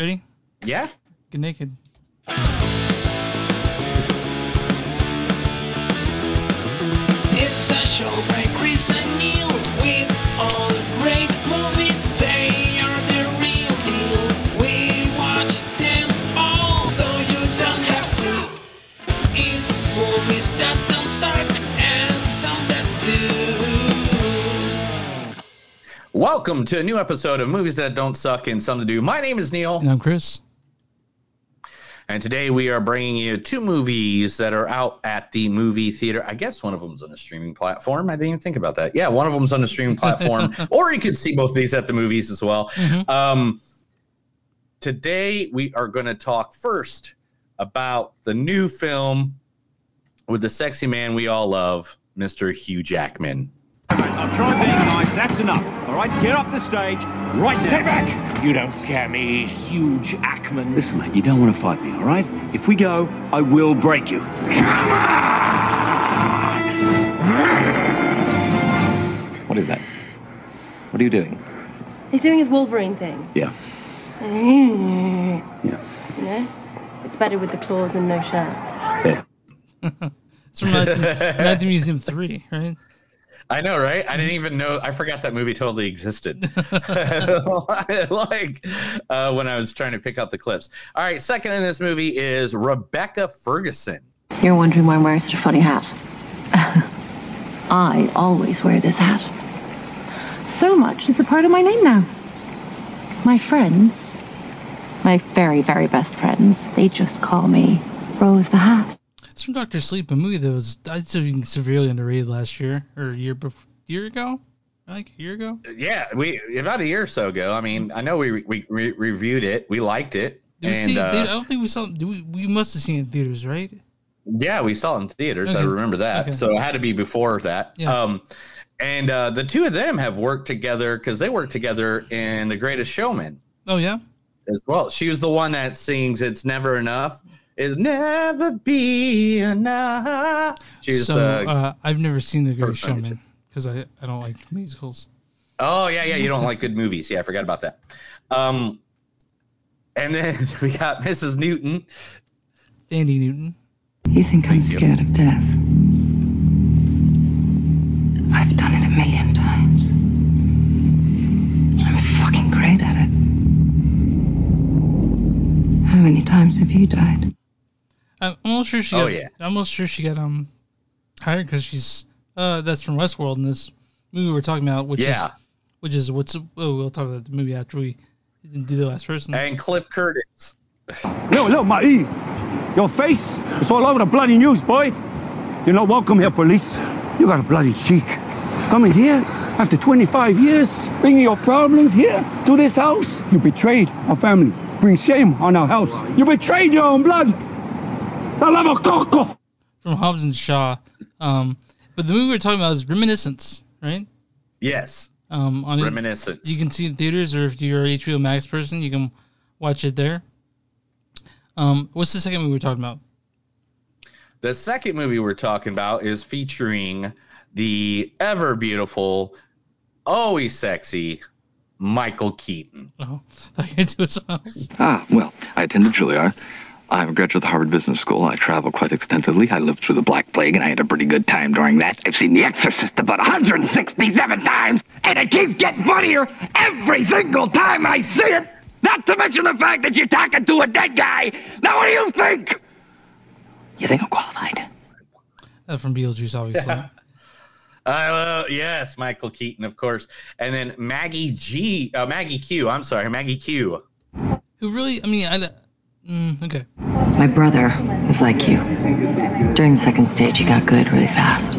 Ready? Yeah. Get naked. It's a show by Chris and Neil with all great movies. They are the real deal. We watch them all, so you don't have to. It's movies that Welcome to a new episode of Movies That Don't Suck and Some to Do. My name is Neil, And I'm Chris. and today we are bringing you two movies that are out at the movie theater. I guess one of them's on a streaming platform. I didn't even think about that. Yeah, one of them's on a streaming platform, or you could see both of these at the movies as well. Mhm. Um, today we are going to talk first about the new film with the sexy man we all love, Mr. Hugh Jackman. I've tried being nice, that's enough. All right, get off the stage. Right, step back. You don't scare me, huge Ackman. Listen, mate, you don't want to fight me, all right? If we go, I will break you. Come on! What is that? What are you doing? He's doing his Wolverine thing. Yeah. yeah. You Yeah. know? It's better with the claws and no shirt. Fair. It's from Night Night the Museum 3, right? I know, right? I didn't even know. I forgot that movie totally existed. like uh, when I was trying to pick out the clips. All right, second in this movie is Rebecca Ferguson. You're wondering why I'm wearing such a funny hat. I always wear this hat. So much it's a part of my name now. My friends, my very, very best friends, they just call me Rose the Hat. It's from Doctor Sleep, a movie that was I'd say severely underrated last year or year before, year ago, like a year ago. Yeah, we about a year or so ago. I mean, I know we we, we reviewed it. We liked it. Did we see? uh, I don't think we saw. Do we? We must have seen it in theaters, right? Yeah, we saw it in theaters. I remember that. Okay. So it had to be before that. Yeah. Um, and uh, the two of them have worked together because they worked together in The Greatest Showman Oh yeah. as well. She was the one that sings "It's Never Enough." It'll never be enough. She was so the. uh, I've never seen The Greatest person, I should- Showman because I I don't like musicals. oh yeah, yeah. You don't like good movies. Yeah, I forgot about that. Um, and then we got Mrs. Newton. Thandie Newton. You think I'm scared of death? I've done it a million times. I'm fucking great at it. How many times have you died? I'm almost sure she. Oh, Got, yeah. I'm almost sure she got um hired because she's uh that's from Westworld in this movie we're talking about, which Yeah. is which is what's oh, we'll talk about the movie after we didn't do the last person. And Cliff Curtis. Look, look, my E. Your face is all over the bloody news, boy. You're not welcome here, police. You got a bloody cheek. Coming here after 25 years, bringing your problems here to this house. You betrayed our family. Bring shame on our house. You betrayed your own blood. La lava coco. from Hobbs and Shaw. Um, but the movie we're talking about is Reminiscence, right? Yes. Um, on it- Reminiscence. you can see it in theaters, or if you're a HBO Max person, you can watch it there. Um, what's the second movie we're talking about? The second movie we're talking about is featuring the ever beautiful, always sexy Michael Keaton. Oh, I thought you were gonna do something else. Ah, well, I attended Juilliard. I'm a graduate of the Harvard Business School. I travel quite extensively. I lived through the Black Plague, and I had a pretty good time during that. I've seen The Exorcist about 167 times, and it keeps getting funnier every single time I see it. Not to mention the fact that you're talking to a dead guy. Now, what do you think? You think I'm qualified? Uh, from Beetlejuice, obviously. Uh, yes, Michael Keaton, of course. And then Maggie G, uh, Maggie Q. I'm sorry, Maggie Q. Who really? I mean, I. Mm, okay. My brother was like you. During the second stage, he got good really fast.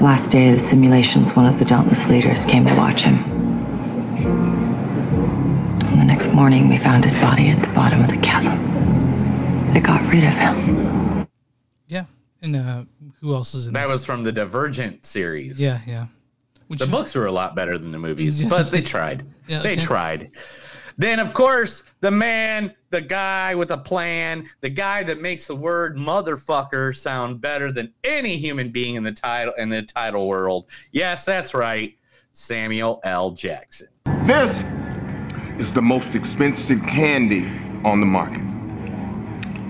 Last day of the simulations, one of the Dauntless leaders came to watch him. And the next morning, we found his body at the bottom of the chasm. They got rid of him. Yeah. And uh, who else is in That this? was from the Divergent series. Yeah, yeah. Which The books were a lot better than the movies, Yeah. but they tried. Yeah, they okay. tried. Then, of course, the man, the guy with a plan, the guy that makes the word motherfucker sound better than any human being in the title in the title world. Yes, that's right. Samuel L. Jackson. This is the most expensive candy on the market.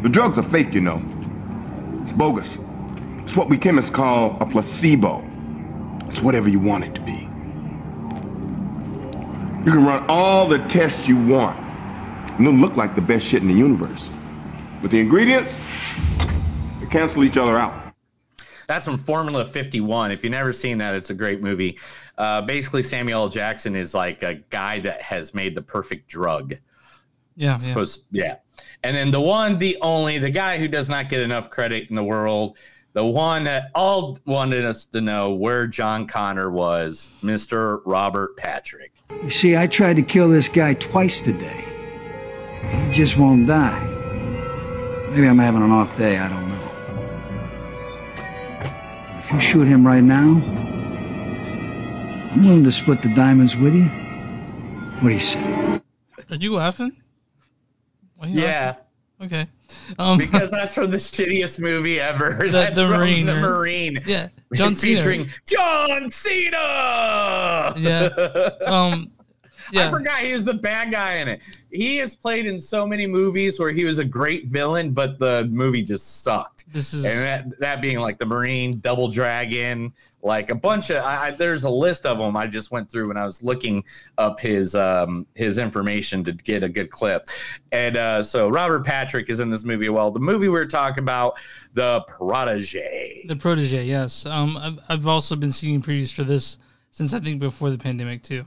The drugs are fake, you know. It's bogus. It's what we chemists call a placebo. It's whatever you want it to be. You can run all the tests you want, and it'll look like the best shit in the universe. But the ingredients, they cancel each other out. That's from Formula 51. If you've never seen that, it's a great movie. Uh, basically, Samuel L. Jackson is like a guy that has made the perfect drug. Yeah, yeah. Supposed, yeah. And then the one, the only, the guy who does not get enough credit in the world, the one that all wanted us to know where John Connor was, Mr. Robert Patrick. You see, I tried to kill this guy twice today. He just won't die. Maybe I'm having an off day, I don't know. If you shoot him right now, I'm willing to split the diamonds with you. What do you say? Are you laughing? Why are you Yeah. laughing? Okay. Um, because that's from the shittiest movie ever. The- that's the from Marine, The right? Marine. Yeah, John Cena. featuring John Cena. Yeah. Um. I forgot he was the bad guy in it. He has played in so many movies where he was a great villain, but the movie just sucked. This is And that, that being like the Marine, Double Dragon, like a bunch of. I, I, there's a list of them I just went through when I was looking up his um, his information to get a good clip. And uh, so Robert Patrick is in this movie. Well, the movie we are talking about, The Protege. the protege. Yes. Um. I've, I've also been seeing previews for this since I think before the pandemic too.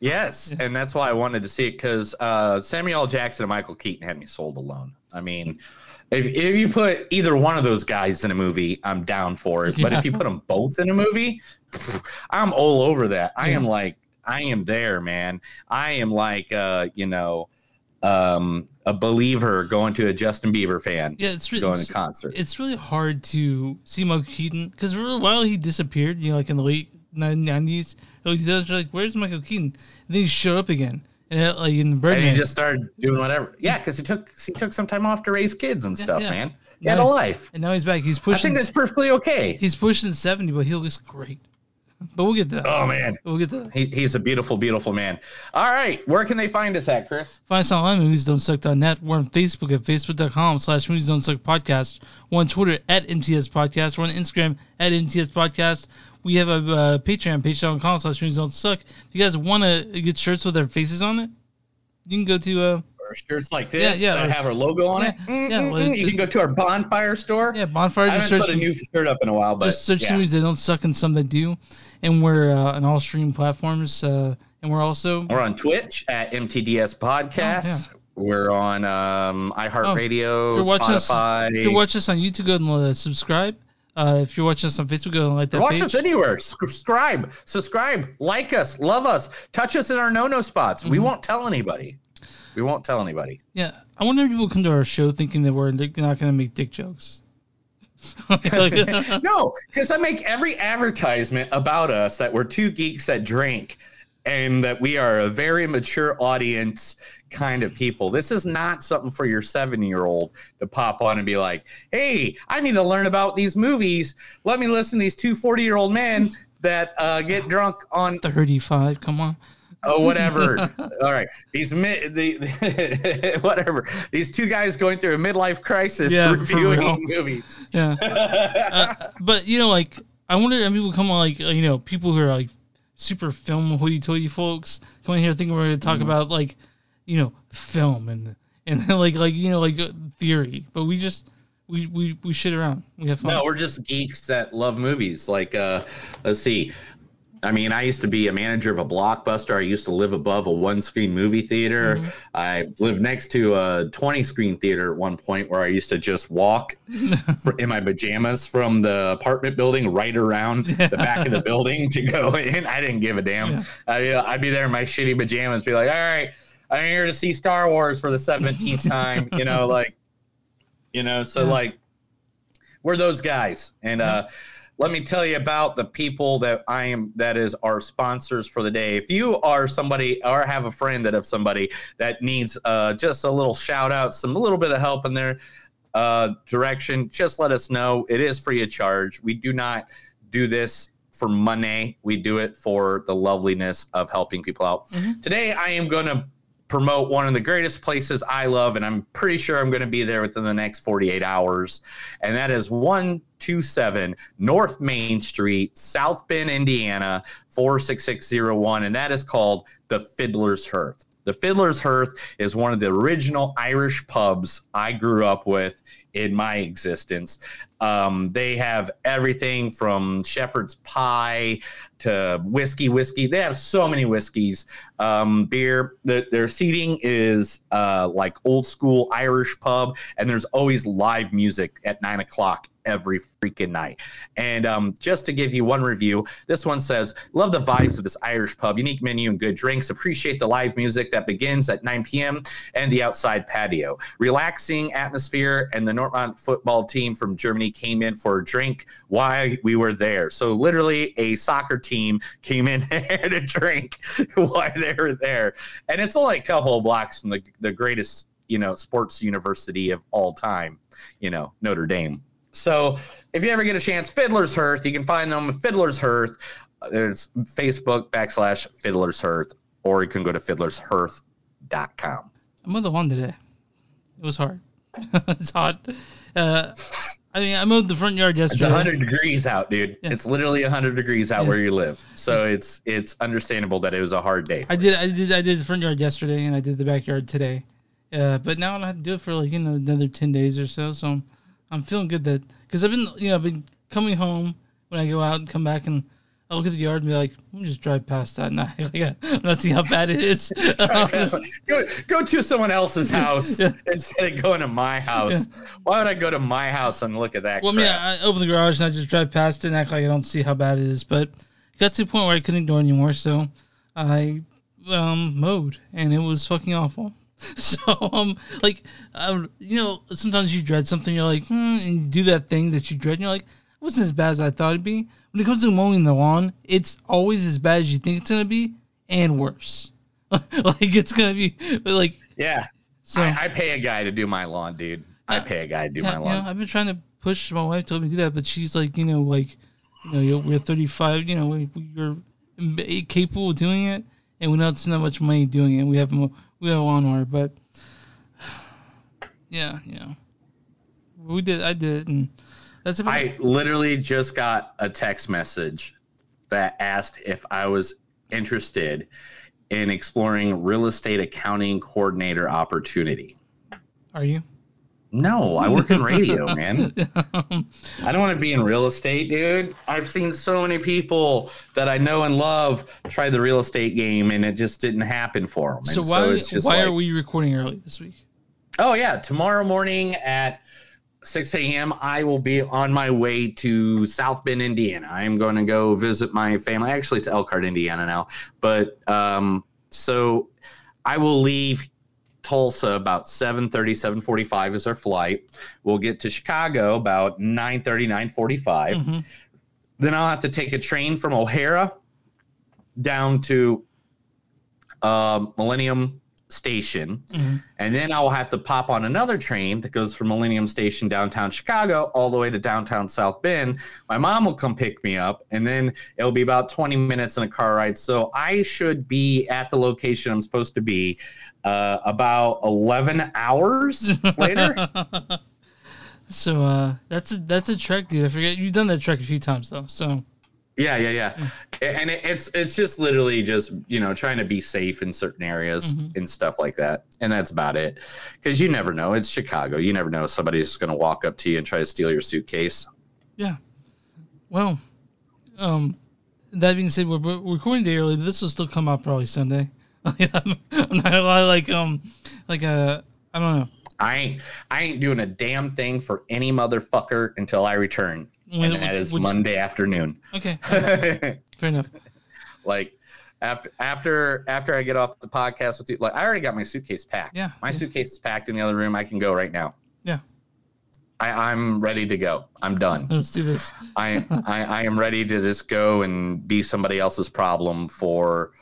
Yes, and that's why I wanted to see it because uh, Samuel Jackson and Michael Keaton had me sold alone. I mean, if, if you put either one of those guys in a movie, I'm down for it. But if you put them both in a movie, pff, I'm all over that. I am like, I am there, man. I am like, uh, you know, um, a believer going to a Justin Bieber fan. Yeah, it's re- going it's- to concert. It's really hard to see Michael Keaton because for a while he disappeared. You know, like in the late nineties, early 2000s. You're like, where's Michael Keaton? And then he showed up again, and uh, like in and Birdman. he just started doing whatever. Yeah, because he took he took some time off to raise kids and stuff, yeah. man. He had a life. and now he's back. He's pushing. I think that's perfectly okay. He's pushing seventy, but he looks great. But we'll get that. Oh man, we'll get to that. He, he's a beautiful, beautiful man. All right, where can they find us at, Chris? Find us online, moviesdon'tsuck.net. We're on Facebook at facebook.com slash movies don't suck podcast. We're on Twitter at MTS Podcast. We're on Instagram at MTS Podcast. We have a uh, Patreon, patreon.com slash movies don't suck. If you guys want to get shirts with their faces on it, you can go to uh, Or shirts like this Yeah, yeah, that have our logo on yeah, it. yeah, well, you can go to our bonfire store. Yeah, bonfire. I Just haven't put a new shirt up in a while, but just search yeah. movies that don't suck and some that do. And we're uh, on all streaming platforms. Uh, and we're also We're on Twitch at MTDS Podcast. We're on um, iHeartRadio, if you're watching us, Spotify. if you're watching us on YouTube, go and uh, subscribe. Uh, if you're watching us on Facebook, go and like that Watch page. us anywhere. Subscribe, subscribe, like us, love us, touch us in our no-no spots. We Mhm. won't tell anybody. We won't tell anybody. Yeah, I wonder if people come to our show thinking that we're not going to make dick jokes. no, because I make every advertisement about us that we're two geeks that drink and that we are a very mature audience kind of people. This is not something for your seven year old to pop on and be like, hey, I need to learn about these movies. Let me listen to these two 40 year old men that uh, get drunk on 35, come on. oh whatever all right these mid the, whatever these two guys going through a midlife crisis Yeah, reviewing movies Yeah. Uh, but, you know, like, I wonder if people come on, like, uh, you know, people who are like super film hoity toity folks come in here thinking we're going to talk Mhm. about, like, you know, film and, and like, like, you know, like uh, theory. But we just, we, we, we shit around. We have fun. No, we're just geeks that love movies. Like, uh, let's see. I mean, I used to be a manager of a blockbuster. I used to live above a one screen movie theater. Mm-hmm. I lived next to a 20 screen theater at one point where I used to just walk in my pajamas from the apartment building right around the back of the building to go in. I didn't give a damn. I, uh, I'd be there in my shitty pajamas, be like, all right, I'm here to see Star Wars for the 17th time. You know, like, you know, so Yeah. like, we're those guys and uh let me tell you about the people that i am that is our sponsors for the day. If you are somebody or have a friend that of somebody that needs uh just a little shout out some a little bit of help in their uh direction just let us know. It is free of charge. We do not do this for money. We do it for the loveliness of helping people out. Mhm. today i am going to promote one of the greatest places I love, and I'm pretty sure I'm going to be there within the next 48 hours. And that is 127 North Main Street, South Bend, Indiana, 46601. And that is called the Fiddler's Hearth. The Fiddler's Hearth is one of the original Irish pubs I grew up with in my existence. Um, they have everything from shepherd's pie to whiskey, whiskey. They have so many whiskeys, um, beer. The, their seating is uh, like old school Irish pub, and there's always live music at nine o'clock every freaking night. And um, just to give you one review, this one says, Love the vibes of this Irish pub, unique menu and good drinks. Appreciate the live music that begins at 9 p.m. and the outside patio. Relaxing atmosphere, and the Dortmund football team from Germany came in for a drink while we were there. So, literally, a soccer team came in and had a drink while they were there. And it's only a couple of blocks from the, the greatest, you know, sports university of all time, you know, Notre Dame. So if you ever get a chance, Fiddler's Hearth, you can find them Fiddler's Hearth. There's Facebook backslash Fiddler's Hearth, or you can go to fiddlershearth.com. I mowed the lawn today. It was hard. it's hot. Uh, I mean, I mowed the front yard yesterday. It's yesterday. 100 degrees out, dude. It's literally 100 degrees out where you live. So it's it's understandable that it was a hard day. I did, I did, I did the front yard yesterday, and I did the backyard today. Uh, but now I don't have to do it for like you know another ten days or so. So I'm, I'm feeling good that because I've been you know I've been coming home when I go out and come back and I look at the yard and be like, let me just drive past that and I, like, I'm not see how bad it is. go, go to someone else's house instead of going to my house. Why would I go to my house and look at that? Well, crap? I I open the garage and I just drive past it and act like I don't see how bad it is. But it got to the point where I couldn't ignore anymore, so I um mowed and it was fucking awful. So um, like, um, you know, sometimes you dread something, you're like, hmm, and you do that thing that you dread, and you're like, it wasn't as bad as I thought it'd be. When it comes to mowing the lawn, it's always as bad as you think it's gonna be, and worse. like it's gonna be like Yeah. So- I, I pay a guy to do my lawn, dude. I pay a guy to do Yeah, my you lawn. know, I've been trying to push my wife told me to do that, but she's like, you know, like, you know, you're, we're 35, you know, we, you're capable of doing it, and we're not spend that much money doing it. We have mo- we have a lawnmower, but yeah, yeah, we did. I did it, and that's about I it. literally just got a text message that asked if I was interested in exploring real estate accounting coordinator opportunity. Are you? No, I work in radio, man. I don't want to be in real estate, dude. I've seen so many people that I know and love try the real estate game, and it just didn't happen for them. So And why just why like- are we recording early this week? Oh yeah, tomorrow morning at 6 a.m. I will be on my way to South Bend, Indiana. I am going to go visit my family. Actually, it's Elkhart, Indiana now. But um, so I will leave Tulsa about 7:30, 7:45 is our flight. We'll get to Chicago about 9:30, 9:45. Then I'll have to take a train from O'Hare down to uh, Millennium Station, and then I will have to pop on another train that goes from Millennium Station downtown Chicago all the way to downtown South Bend. My mom will come pick me up, and then it'll be about 20 minutes in a car ride. So I should be at the location I'm supposed to be uh, about 11 hours later. So uh, that's a that's a trek, dude. I forget you've done that trek a few times though. So Yeah, yeah, yeah. And it, it's it's just literally just you know trying to be safe in certain areas and stuff like that, and that's about it. Because you never know. It's Chicago. You never know. Somebody's going to walk up to you and try to steal your suitcase. Yeah. Well, um, that being said, we're, we're recording day early. But this will still come out probably Sunday. I'm not gonna lie, like um, like uh, I don't know. I ain't I ain't doing a damn thing for any motherfucker until I return, and that is Monday afternoon. Okay, fair enough. like after after after I get off the podcast with you, like I already got my suitcase packed. Yeah, my yeah. suitcase is packed in the other room. I can go right now. Yeah, I, I'm ready to go. I'm done. let's do this. I, I I am ready to just go and be somebody else's problem for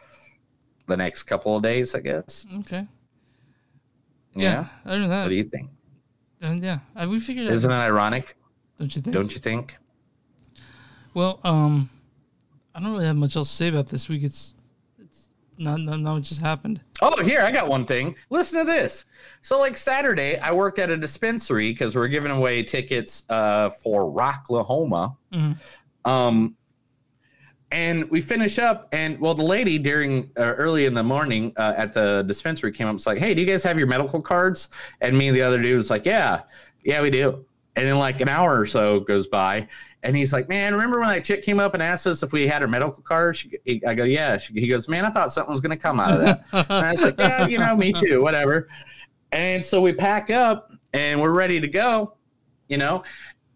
the next couple of days, I guess. Okay. Yeah. Yeah. Other than that, What do you think? and yeah, I, we figured. Isn't it ironic? Don't you think? Don't you think? Well, um, I don't really have much else to say about this week. It's it's not not, not what just happened. Oh, here I got one thing. Listen to this. So, like Saturday, I worked at a dispensary because we're giving away tickets uh, for Rocklahoma. Mhm. Um, and we finish up, and well, the lady during uh, early in the morning uh, at the dispensary came up. and was like, "Hey, do you guys have your medical cards?" And me and the other dude was like, "Yeah, yeah, we do." And then like an hour or so goes by, and he's like, "Man, remember when that chick came up and asked us if we had her medical card?" She, he- I go, "Yeah." She, he goes, "Man, I thought something was gonna come out of that." and I was like, "Yeah, you know, me too, whatever." And so we pack up and we're ready to go, you know.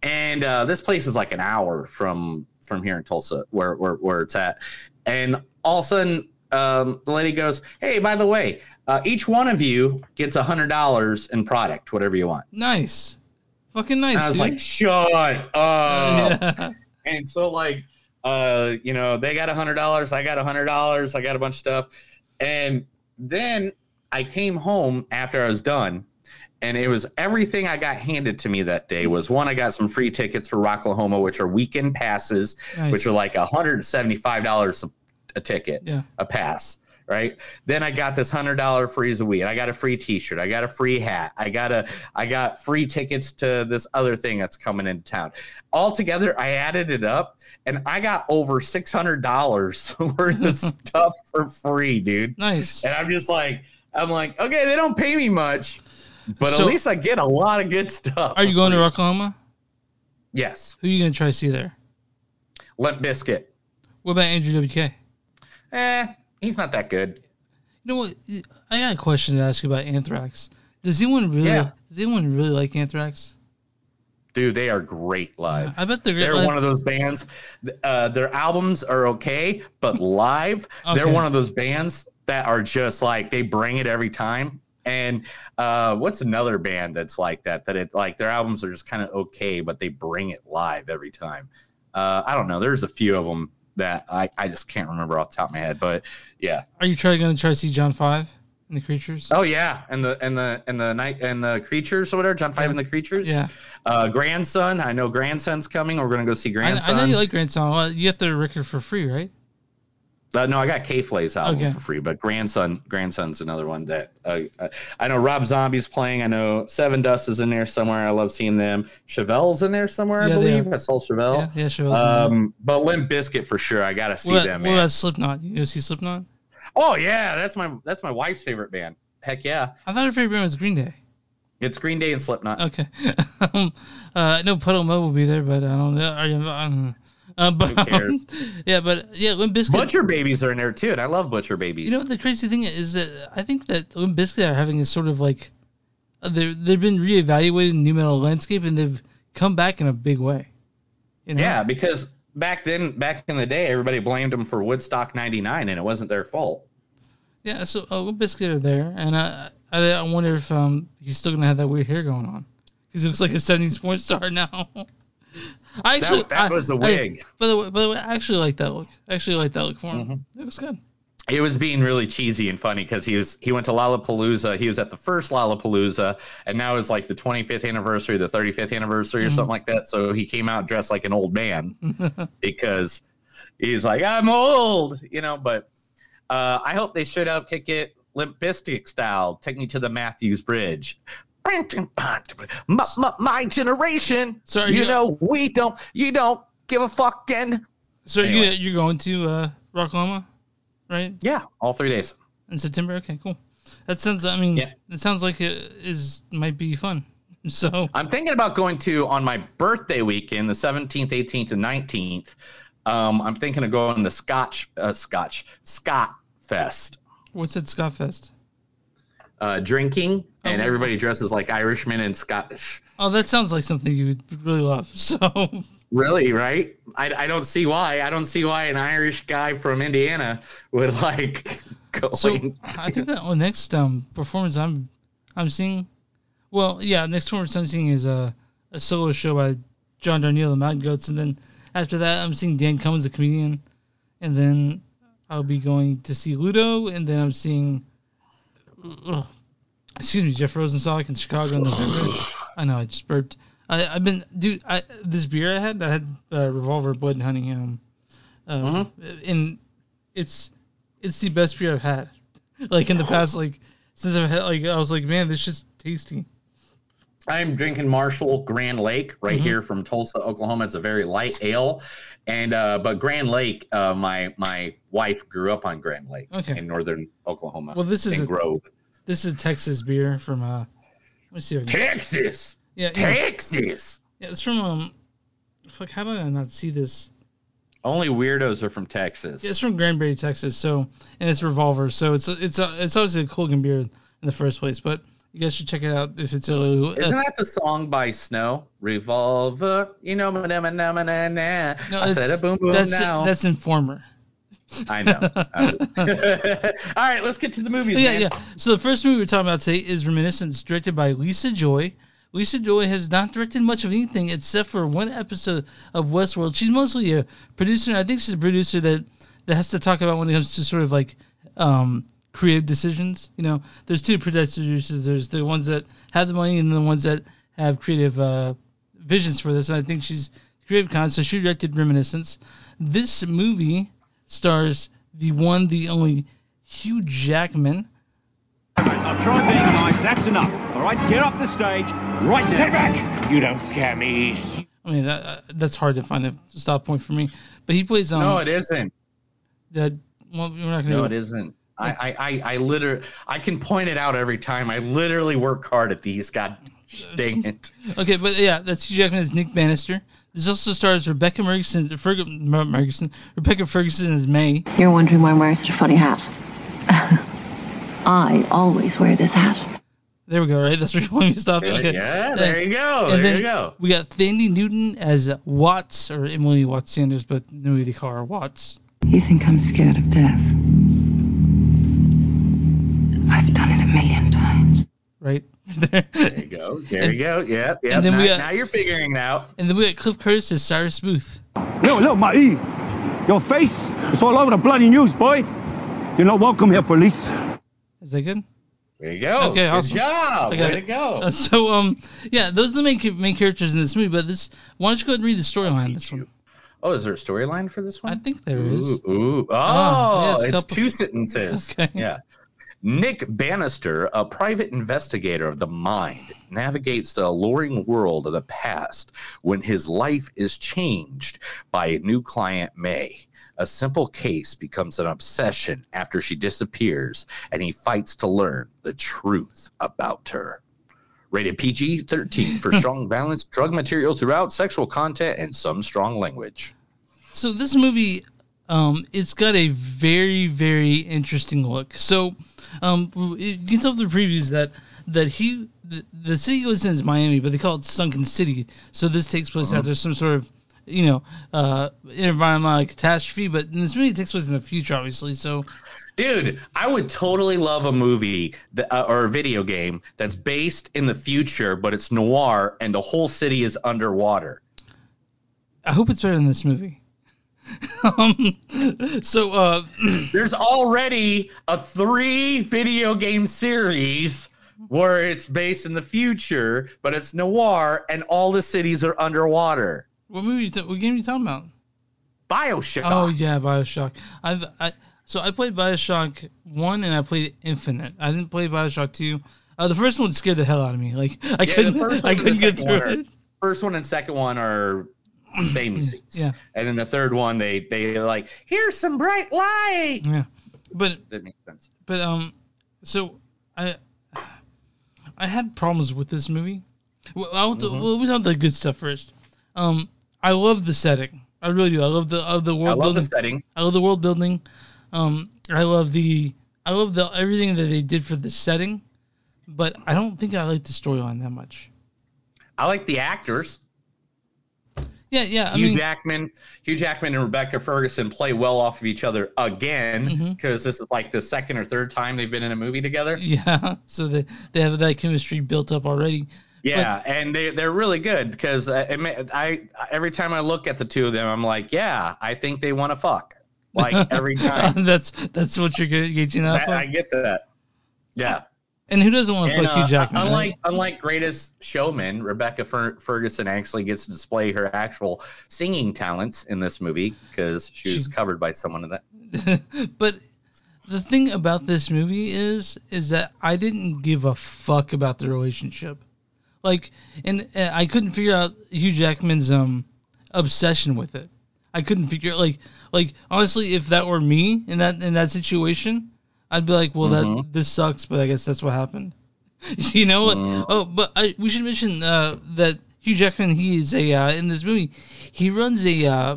And uh, this place is like an hour from from here in Tulsa, where where, where it's at. And all of a sudden, um, the lady goes, "Hey, by the way, uh, each one of you gets a hundred dollars in product, whatever you want." Nice, fucking nice. And I was dude. like, "Shut up!" Yeah. And so like, uh, you know, they got a hundred dollars, I got a hundred dollars, I got a bunch of stuff, and then I came home after I was done, and it was everything I got handed to me that day was one, I got some free tickets for Rocklahoma, which are weekend passes, Nice. which are like hundred and seventy five dollars a ticket, Yeah. a pass. Right. Then I got this hundred dollar freeze a week. I got a free T-shirt. I got a free hat. I got a I got free tickets to this other thing that's coming into town. Altogether, I added it up, and I got over six hundred dollars worth of stuff for free, dude. Nice. And I'm just like, I'm like, okay, they don't pay me much, but So- at least I get a lot of good stuff. Are you going to Oklahoma? Yes. Who are you gonna try to see there? Limp Bizkit. What about Andrew WK? Eh, he's not that good. You know what? I got a question to ask you about Anthrax. Does anyone really? Yeah. Does anyone really like Anthrax? Dude, they are great live. I bet they're great They're live. one of those bands. Uh, their albums are okay, but live, they're one of those bands that are just like they bring it every time. And uh, what's another band that's like that? That it like their albums are just kind of okay, but they bring it live every time. Uh, I don't know. There's a few of them that I, I just can't remember off the top of my head, but yeah. Are you trying going to try to see John Five and the Creatures? Oh yeah, and the and the and the night and the creatures or whatever. John Five and the creatures. Yeah. Uh, grandson. I know grandson's coming. We're gonna go see I, grandson. I know you like Grandson. Well, you get the record for free, right? Uh, no, I got K Flay's album Okay. for free, but grandson, grandson's another one that uh, I know. Rob Zombie's playing. I know Sevendust is in there somewhere. I love seeing them. Chevelle's in there somewhere, I Yeah, they believe. I saw Chevelle. Yeah, yeah, Chevelle's in there. Um, but Limp Bizkit for sure. I gotta see what, them, what man. about Slipknot? You see Slipknot? Oh yeah, that's my that's my wife's favorite band. Heck yeah, I thought your favorite band was Green Day. it's Green Day and Slipknot. Okay. um, uh, I know Puddle Mo will be there, but I don't know. Are you, I don't know. Uh, but Who cares? yeah, but yeah, Limp Bizkit. Butcher Babies are in there too, and I love Butcher Babies. You know what the crazy thing is that I think that Limp Bizkit are having is sort of like uh, they they've been reevaluated in the nu metal landscape and they've come back in a big way. You know? Yeah, because back then, back in the day, everybody blamed them for Woodstock '99, and it wasn't their fault. Yeah, so uh, Limp Bizkit are there, and I, I I wonder if um he's still gonna have that weird hair going on because he looks like a '70s porn star now. I That- actually that I- was a I- wig. by the way, by the way, I actually like that look. I actually like that look for him. Mm-hmm. It looks good. It was being really cheesy and funny because he was he went to Lollapalooza. He was at the first Lollapalooza, and now is like the 25th anniversary, the 35th anniversary, or Mhm. something like that. So he came out dressed like an old man because he's like, I'm old, you know. But uh, I hope they straight up kick it Limp Bizkit style. Take me to the Matthews Bridge. My, my, my generation. So you you- know we don't. You don't give a fucking. So Anyway. you you're going to uh, Rocklahoma, right? Yeah, all three days. In September. Okay, cool. That sounds. I mean, yeah. it sounds like it is might be fun. So I'm thinking about going to on my birthday weekend, the 17th, 18th, and 19th. Um, I'm thinking of going to Scotch, uh, Scotch, Scott Fest, what's at Scott Fest? Uh, drinking, and everybody dresses like Irishmen and Scottish. Oh, that sounds like something you would really love. So Really, right? I, I don't see why. I don't see why an Irish guy from Indiana would like going. So I think that oh, next um performance I'm I'm seeing, well, yeah, next performance I'm seeing is a a solo show by John Darnielle, the Mountain Goats, and then after that I'm seeing Dan Cummins, a comedian, and then I'll be going to see Ludo, and then I'm seeing, excuse me, Jeff Rosenstock in Chicago in November. I know I just burped. I, I've been dude. I this beer I had I had uh, Revolver Blood and Honey um, uh, and it's it's the best beer I've had. Like in the past, like since I've had, like I was like, man, this is tasty. I'm drinking Marshall Grand Lake right Mhm. here from Tulsa, Oklahoma. It's a very light ale, and uh, but Grand Lake, uh, my my wife grew up on Grand Lake Okay. in northern Oklahoma. Well, this is a- Grove, This is a Texas beer from uh, let me see. if I can- Texas. Yeah. Texas. Yeah, it's from um, fuck. How did I not see this? Only weirdos are from Texas. Yeah, it's from Granbury, Texas. So and it's Revolver. So it's it's uh, it's obviously a Colgan beer in the first place. But you guys should check it out if it's a. Isn't that the song by Snow? Revolver, you know, na na na na na. No, I said a boom boom that's now. that's Informer. I know. All right, let's get to the movies. yeah, man. yeah. So the first movie we're talking about today is Reminiscence, directed by Lisa Joy. Lisa Joy has not directed much of anything except for one episode of Westworld. She's mostly a producer. and I think she's a producer that that has to talk about when it comes to sort of like um, creative decisions. You know, there's two producers. There's the ones that have the money and the ones that have creative uh, visions for this. And I think she's creative kind. So she directed Reminiscence. This movie stars the one, the only Hugh Jackman. I've tried being nice. That's enough. All right, get off the stage. Right, stay back. You don't scare me. I mean, that, uh, that's hard to find a stop point for me. But he plays. Um, No, it isn't. That well, we're not gonna. No, it isn't. I, I, I, I literally, I can point it out every time. I literally work hard at these. God dang it. Okay, but yeah, that's Hugh Jackman as Nick Bannister. This also stars Rebecca Ferguson. Ferg- Ferguson. Rebecca Ferguson as May. You're wondering why I'm wearing such a funny hat. I always wear this hat. There we go. Right, that's where you want me to stop. Yeah, Okay. yeah, there you go, and there then you go. We got Thandie Newton as Watts or Emily Watts Sanders, but nobody they call her Watts. You think I'm scared of death? Right there. There you go. There And- you go. Yeah, yeah. and then now, we got- now you're figuring it out. And then we got Cliff Curtis as Cyrus Booth. Look, look, Matty. Your face is all over the bloody news, boy. You're not welcome here, police. Is that good? There you go. Okay, Good awesome. job. I got Way it. to go. Uh, so, um, yeah, those are the main main characters in this movie. But this, why don't you go ahead and read the storyline? This one. Oh, is there a storyline for this one? I think there is. Ooh, ooh. Oh, Ah, yeah, it's it's two sentences. Okay. Yeah. Nick Bannister, a private investigator of the mind, navigates the alluring world of the past when his life is changed by a new client, May. A simple case becomes an obsession after she disappears, and he fights to learn the truth about her. Rated PG 13 for strong violence, drug material throughout, sexual content, and some strong language. So this movie, um, it's got a very very interesting look. So, um, you can tell from the previews that that he the, the city lives in is Miami, but they call it Sunken City. So this takes place after some sort of you know uh environmental catastrophe. But in this movie, it takes place in the future, obviously. So Dude, I would totally love a movie that, uh, or a video game that's based in the future, but it's noir and the whole city is underwater. I hope it's better than this movie. um, so uh, There's already a three video game series where it's based in the future, but it's noir and all the cities are underwater. what movie? What game are you talking about? Bioshock. Oh yeah, Bioshock. I've I so I played Bioshock one and I played Infinite. I didn't play Bioshock two. Uh, the first one scared the hell out of me. Like I Yeah, couldn't, I one and the couldn't get through are- it. First one and second one are same seats. Yeah. And then the third one, they they like, here's some bright light. Yeah, but That makes sense. but um, so I I had problems with this movie. Well, I'll, Mm-hmm. well, we talk the good stuff first. Um, I love the setting. I really do. I love the of the world. I love the building. setting. I love the world building. Um, I love the I love the everything that they did for the setting, but I don't think I like the storyline that much. I like the actors. Yeah, yeah. I Hugh mean, Jackman, Hugh Jackman and Rebecca Ferguson play well off of each other again Mm-hmm. because this is like the second or third time they've been in a movie together. yeah. So they they have that chemistry built up already. Yeah, and they they're really good because I, I every time I look at the two of them, I'm like, yeah, I think they want to fuck. Like every time, that's that's what you're ga- gauging that I. I get that. Yeah. And who doesn't want to And, fuck Hugh uh, Jackman? unlike right? unlike Greatest Showman, Rebecca Fer- Ferguson actually gets to display her actual singing talents in this movie because she was She- covered by someone in that. but the thing about this movie is is that I didn't give a fuck about the relationship. Like, and, and I couldn't figure out Hugh Jackman's um obsession with it. I couldn't figure like like honestly, if that were me in that in that situation, I'd be like, well, that this sucks, but I guess that's what happened. you know? What? Oh, but I, we should mention uh, that Hugh Jackman. He is a uh, in this movie. He runs a uh,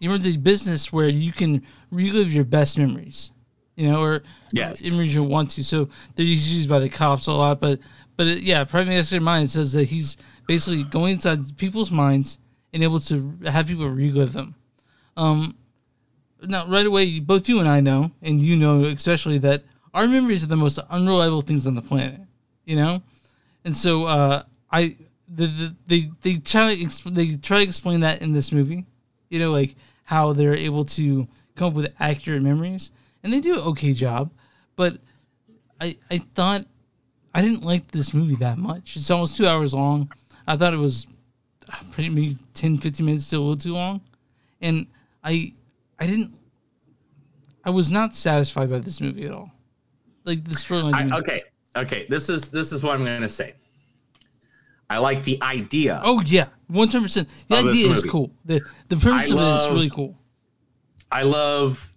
he runs a business where you can relive your best memories. You know, or Yes. memories you want to. So they're used by the cops a lot, but but it, yeah, private investigator mind says that he's basically going inside people's minds and able to have people relive them. Um, now right away, both you and I know, and you know especially that our memories are the most unreliable things on the planet. You know, and so uh, I the, the they they try to they try to explain that in this movie. You know, like how they're able to come up with accurate memories, and they do an okay job. But I I thought I didn't like this movie that much. It's almost two hours long. I thought it was uh, pretty maybe 10, 15 minutes still a little too long, and I I didn't I was not satisfied by this movie at all. Like the storyline. Okay, okay. This is this is what I'm going to say. I like the idea. Oh yeah, one hundred percent. The idea is cool. the The premise I of it is really cool. I love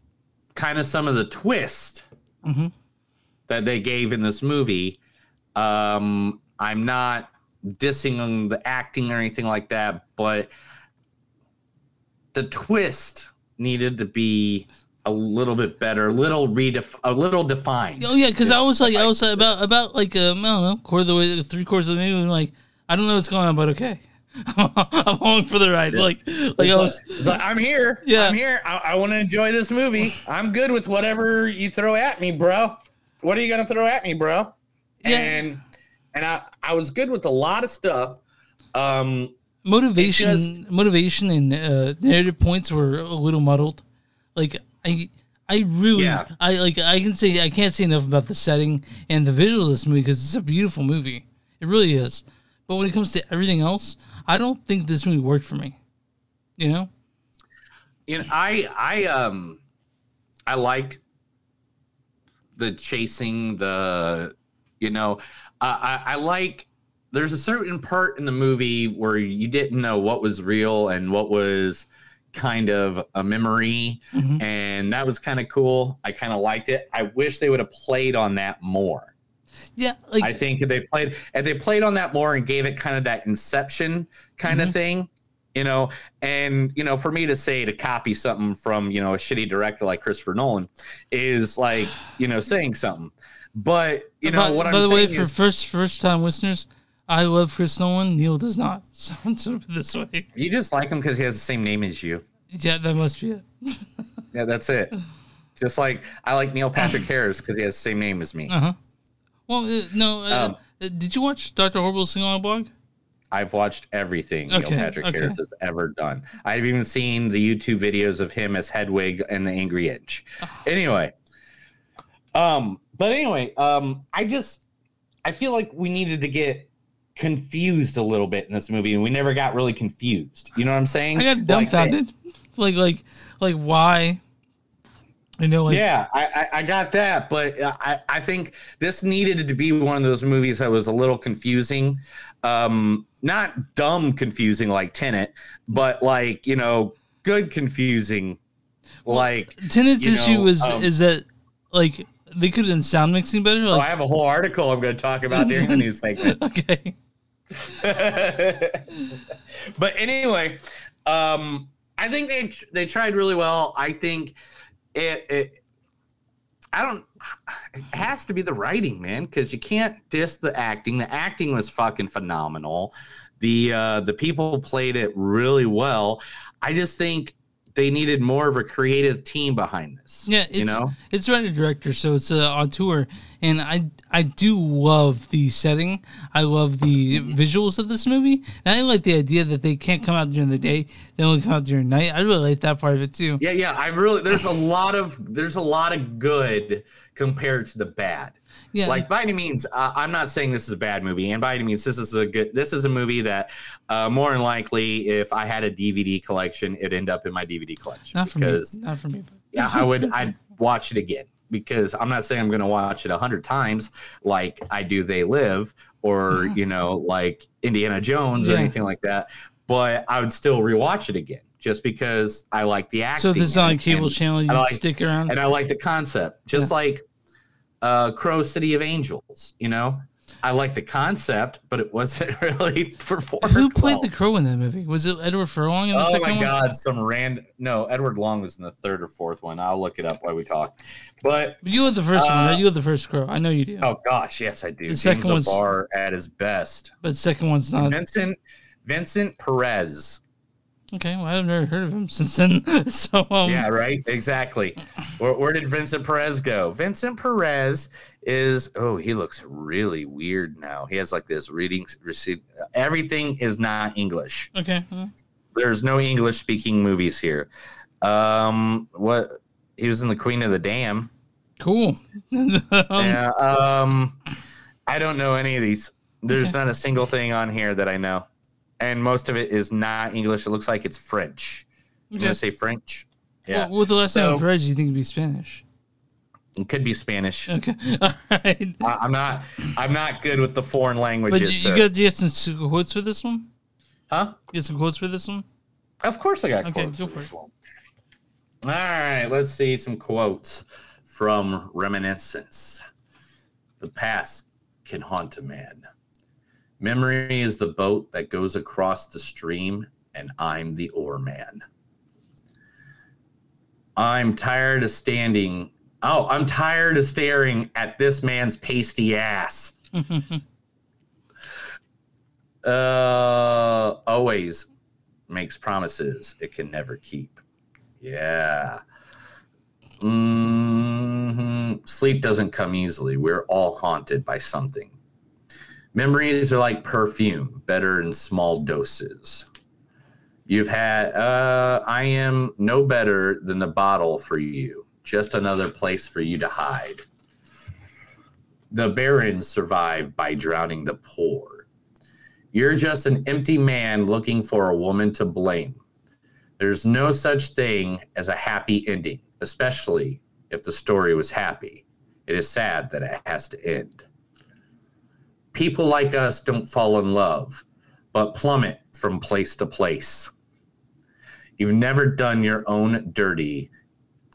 kind of some of the twist Mhm. that they gave in this movie. Um, I'm not dissing on the acting or anything like that, but the twist needed to be a little bit better, a little redef- a little defined. Oh yeah, because I was like, I was about about like um, I don't know, quarter of the way, three quarters of the movie. I'm like, I don't know what's going on, but okay, I'm along for the ride. Like, like It's I was. like, it's like, I'm here. Yeah. I'm here. I, I want to enjoy this movie. I'm good with whatever you throw at me, bro. What are you gonna throw at me, bro? Yeah. And and I I was good with a lot of stuff. Um, motivation just- motivation and uh, narrative points were a little muddled. Like i i really Yeah. i like i can say i can't say enough about the setting and the visual of this movie because it's a beautiful movie. It really is. But when it comes to everything else i don't think this movie worked for me. You know? Know, I I um I like the chasing the you know I, I I like there's a certain part in the movie where you didn't know what was real and what was kind of a memory Mhm. and that was kind of cool i kind of liked it i wish they would have played on that more yeah like I think if they played if they played on that more and gave it kind of that inception kind Mhm. of thing, you know, and you know, for me to say to copy something from you know a shitty director like Christopher Nolan is like you know saying something. But you know what by I'm the way for is, first first time listeners i love chris nolan neil does not so put it this way you just like him because he has the same name as you. yeah that must be it Yeah, that's it. Just like I like Neil Patrick Harris because he has the same name as me. uh-huh well uh, no uh, Um, uh, did you watch dr horrible's sing along blog I've watched everything Okay, Neil Patrick okay. Harris has ever done. I've even seen the YouTube videos of him as Hedwig and the Angry Inch. Oh. Anyway, um, but anyway, um, I just I feel like we needed to get confused a little bit in this movie, and we never got really confused. You know what I'm saying? I got Like, dumbfounded. Like, like, like, why? You know, like, yeah, I, I, I got that, but I, I think this needed to be one of those movies that was a little confusing. Um, not dumb confusing like Tenet, but like, you know, good confusing. Like Tenet's you issue know, is um, is that like they could have done sound mixing better. oh, I have a whole article I'm going to talk about during the news segment. okay, but anyway, um, I think they they tried really well. I think it, it I don't. It has to be the writing, man, because you can't diss the acting. The acting was fucking phenomenal. The uh, the people played it really well. I just think they needed more of a creative team behind this. yeah, it's you know, it's writer director, so it's uh, auteur, and I I do love the setting. I love the visuals of this movie, and I like the idea that they can't come out during the day; they only come out during night. I really like that part of it too. yeah, yeah. I really there's a lot of there's a lot of good compared to the bad. Yeah, like by any means uh, i'm not saying this is a bad movie and by any means this is a good this is a movie that uh, more than likely if i had a dvd collection it'd end up in my dvd collection not for because me, not for me. Yeah i would i'd watch it again because I'm not saying I'm going to watch it a hundred times like I do They Live or you know like Indiana Jones or anything like that, but I would still rewatch it again just because I like the acting. So this is a cable channel you like- stick around. and I like the concept, just like uh, Crow City of Angels. You know, I like the concept, but it wasn't really performed. Who played well. the crow in that movie? Was it Edward Furlong in the Oh second my one? God! Some random. No, Edward Furlong was in the third or fourth one. I'll look it up while we talk. But You had the first one, Uh, right? You had the first crow. I know you do. oh gosh, yes, I do. The second James one's- O'Barr at his best. But second one's not. Vincent Vincent Perez. Okay, well, I've never heard of him since then. so, um, yeah, right. Exactly. Where, where did Vincent Perez go? Vincent Perez is. Oh, he looks really weird now. He has like this reading receipt. Everything is not English. Okay. There's no English speaking movies here. Um, what? He was in the Queen of the Damned. Cool. um, yeah. Um, I don't know any of these. There's Okay. not a single thing on here that I know, and most of it is not English. It looks like it's French. You Okay. gonna say French? Yeah. Well, with the last name So- of Perez, you think it'd be Spanish? It could be Spanish. Okay. All right. I, I'm not. I'm not good with the foreign languages. But you, languages. you sir. got, you got some quotes for this one? Huh? You got some quotes for this one? Of course, I got Okay, quotes go for for this it. one. All right, let's see some quotes from Reminiscence. The past can haunt a man. Memory is the boat that goes across the stream, and I'm the oarman. I'm tired of standing. Oh, I'm tired of staring at this man's pasty ass. uh, always makes promises it can never keep. Yeah. hmm Sleep doesn't come easily. We're all haunted by something. Memories are like perfume, better in small doses. You've had, uh, I am no better than the bottle for you, just another place for you to hide. The barren survive by drowning the poor. You're just an empty man looking for a woman to blame. There's no such thing as a happy ending, especially if the story was happy. It is sad that it has to end. People like us don't fall in love, but plummet from place to place. You've never done your own dirty.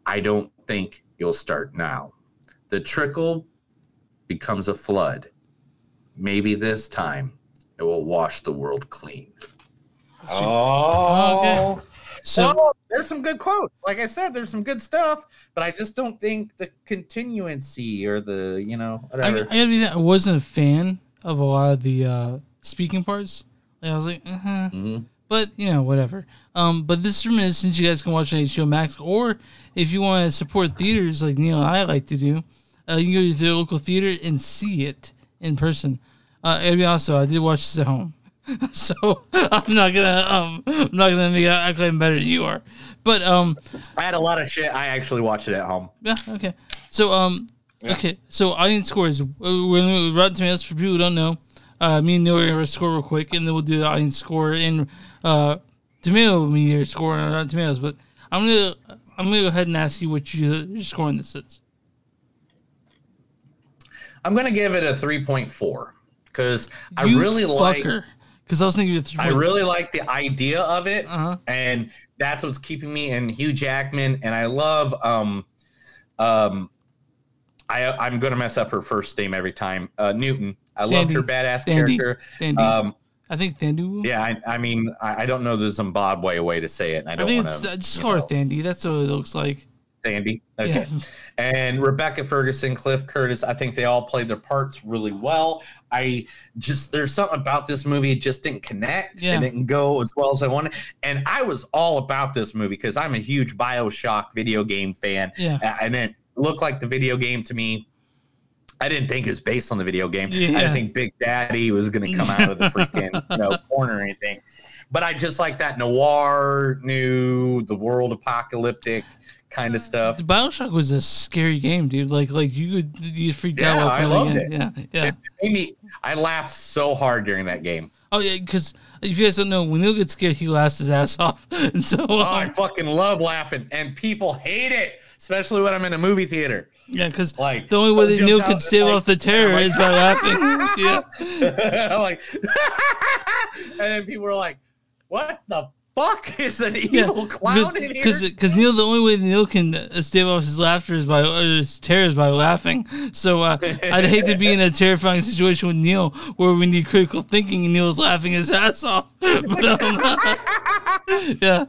I don't think you'll start now. The trickle becomes a flood. Maybe this time it will wash the world clean. Oh, okay. So, Oh, there's some good quotes. Like I said, there's some good stuff, but I just don't think the continuancy or the, you know, I, I whatever. gotta be that I wasn't a fan of a lot of the uh, speaking parts. Like, I was like, uh-huh. Mm-hmm. but you know, whatever. Um, but this is reminiscence you guys can watch on HBO Max, or if you want to support theaters like Neil and I like to do, uh, you can go to the local theater and see it in person. Uh, and be also, I did watch this at home, so I'm not gonna um, I'm not gonna make out act like I'm better than you are. But um, I had a lot of shit. I actually watched it at home. yeah, okay. So um, okay. So audience scores. Uh, We're gonna Rotten Tomatoes for people who don't know. Uh, me and Neil are gonna score real quick, and then we'll do the audience score and uh, tomato meter score on Rotten Tomatoes. But I'm gonna I'm gonna go ahead and ask you what you, your score on this is. I'm gonna give it a 3.4 because I You really like because I was thinking of. I really like the idea of it, Uh-huh. and that's what's keeping me. And Hugh Jackman, and I love um, um, I I'm gonna mess up her first name every time. Uh, Newton. I loved her badass Dandy. character. Dandy. Um, I think Thandu. yeah, I, I mean, I, I don't know the Zimbabwe way to say it, and I don't want to uh, just call her Thandy. That's what it looks like. Sandy. Okay. Yeah. And Rebecca Ferguson, Cliff Curtis, I think they all played their parts really well. I just there's something about this movie it just didn't connect. Yeah. It didn't go as well as I wanted. And I was all about this movie because I'm a huge Bioshock video game fan. Yeah. And it looked like the video game to me. I didn't think it was based on the video game. I didn't think Big Daddy was going to come out of the freaking you know, corner or anything. But I just like that noir, new, the world apocalyptic kind of stuff. The Bioshock was a scary game, dude. Like like you could you freaked out Yeah, while I loved it. it. Yeah, yeah. It made me, I laughed so hard during that game. Oh yeah, because if you guys don't know, when Neil gets scared, he laughs his ass off. And so Oh, I um, fucking love laughing, and people hate it, especially when I'm in a movie theater. Yeah, because Like, the only way that Neil can stave like- off the terror like- is by laughing. Yeah. Like, and then people are like, "What the fuck is an Yeah, evil clown in here?" because Neil, the only way Neil can uh, stave off his laughter is by or his terror is by laughing. So uh, I'd hate to be in a terrifying situation with Neil where we need critical thinking and Neil's laughing his ass off. But um, yeah,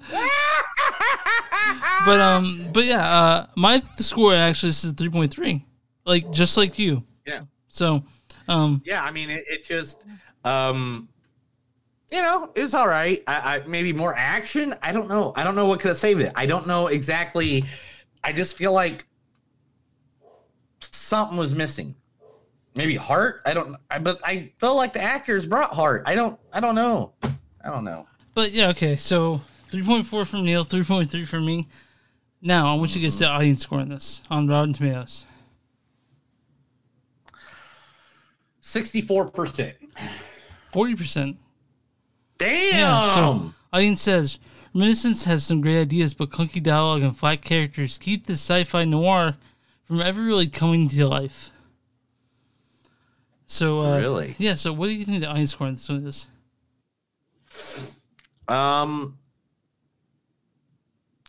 but um, but yeah, uh, my score actually is three point three, like just like you. Yeah. So, um, Yeah, I mean, it, it just, um, you know, it's all right. I, I maybe more action. I don't know. I don't know what could have saved it. I don't know exactly. I just feel like something was missing. Maybe heart. I don't. I, but I felt like the actors brought heart. I don't. I don't know. I don't know. But yeah, okay. So three point four from Neil, three point three from me. Now I want you to guess the audience score on this on Rotten Tomatoes. Sixty-four percent. Forty percent. Damn. so audience says Reminiscence has some great ideas, but clunky dialogue and flat characters keep this sci-fi noir from ever really coming to life. So uh, Really? yeah. So what do you think the audience score on this one is? Um,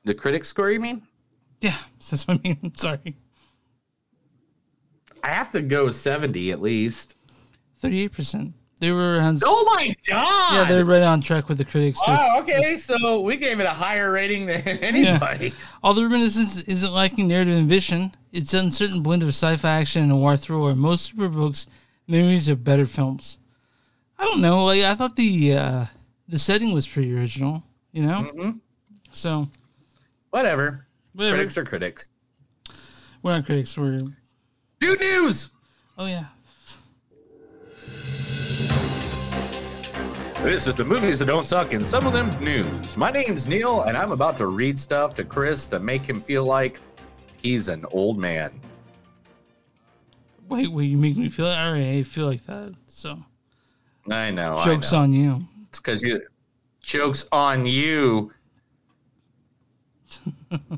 the critics score. You mean? Yeah, that's what I mean. Sorry, I have to go seventy at least. thirty-eight percent. They were around. Oh my god! Yeah, they're right on track with the critics. Wow, okay, so we gave it a higher rating than anybody. Although Reminiscence isn't lacking narrative and vision, its uncertain blend of sci-fi action and noir thriller mostly books, memories of better films. I don't know. Like I thought the uh, the setting was pretty original. You know. Mhm. So Whatever. Whatever. Critics are critics. we're not critics. We're Dude news. oh yeah. This is the movies that don't suck and some of them news. My name's Neil, and I'm about to read stuff to Chris to make him feel like he's an old man. Wait, wait. You make me feel. I already feel like that. So I know. jokes I know. on you. It's because you jokes on you.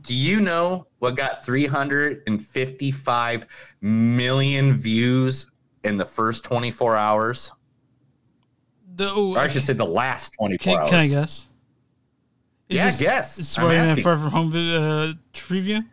Do you know what got 355 million views in the first 24 hours? The, oh, I should say the last 24 can, hours. can I guess? Yeah, guess. It's I'm Spider-Man. Far From Home uh, preview.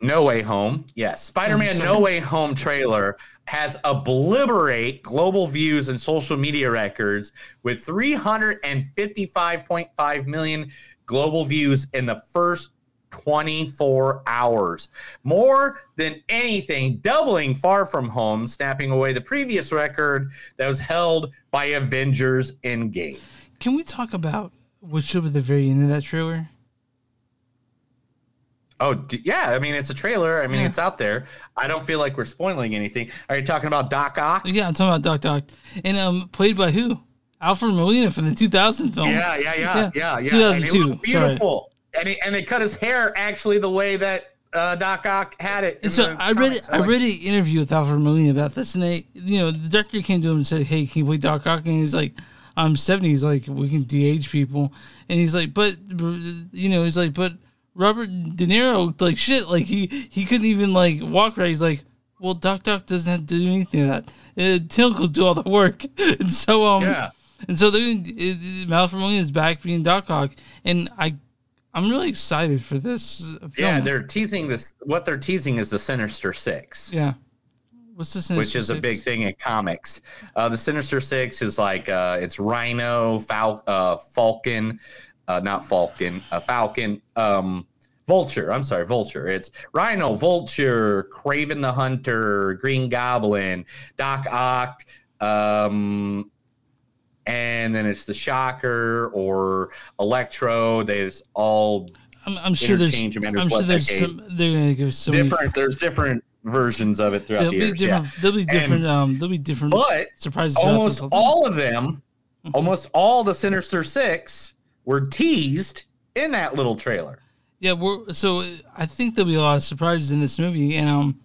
No Way Home. Yes. Spider Man. No Way Home trailer has obliterate global views and social media records with 355.5 million global views in the first 24 hours. More than anything, doubling Far From Home, snapping away the previous record that was held by Avengers Endgame. Can we talk about what should be the very end of that trailer? Oh, d- yeah. I mean, it's a trailer. I mean, Yeah. it's out there. I don't feel like we're spoiling anything. Are you talking about Doc Ock? Yeah, I'm talking about Doc Ock, and um, played by who? Alfred Molina from the 2000 film. Yeah, yeah, yeah, yeah, yeah. 2002. And he looked sorry. And, he, and they cut his hair actually the way that uh, Doc Ock had it. And so I read comics. I like- read an interview with Alfred Molina about this, and they, you know, the director came to him and said, "Hey, can you play Doc Ock?" And he's like, "I'm 70." He's like, "We can de-age people," and he's like, "But you know," he's like, "But Robert De Niro, like shit, like he he couldn't even like walk right." He's like, "Well, Doc Ock doesn't have to do anything of that. Uh, Tentacles do all the work," and so um, Yeah. and so they're uh, Alfred is back being Doc Ock, and I. I'm really excited for this film. Yeah, they're teasing this. What they're teasing is the Sinister Six. Yeah. What's the Sinister which is a big thing in comics. Uh, the Sinister Six is like uh, it's Rhino, Fal- uh, Falcon, uh, not Falcon, uh, Falcon, um, Vulture. I'm sorry, Vulture. It's Rhino, Vulture, Kraven the Hunter, Green Goblin, Doc Ock, um, and then it's the Shocker or Electro. There's all I'm, I'm sure there's. I'm sure there's some. They're gonna give so different. many. There's different versions of it throughout There'll the years. yeah. There'll be And- different. um. There'll be different. but surprises. almost this whole thing. all of them, almost all the Sinister Six were teased in that little trailer. Yeah, we're so I think there'll be a lot of surprises in this movie, and um,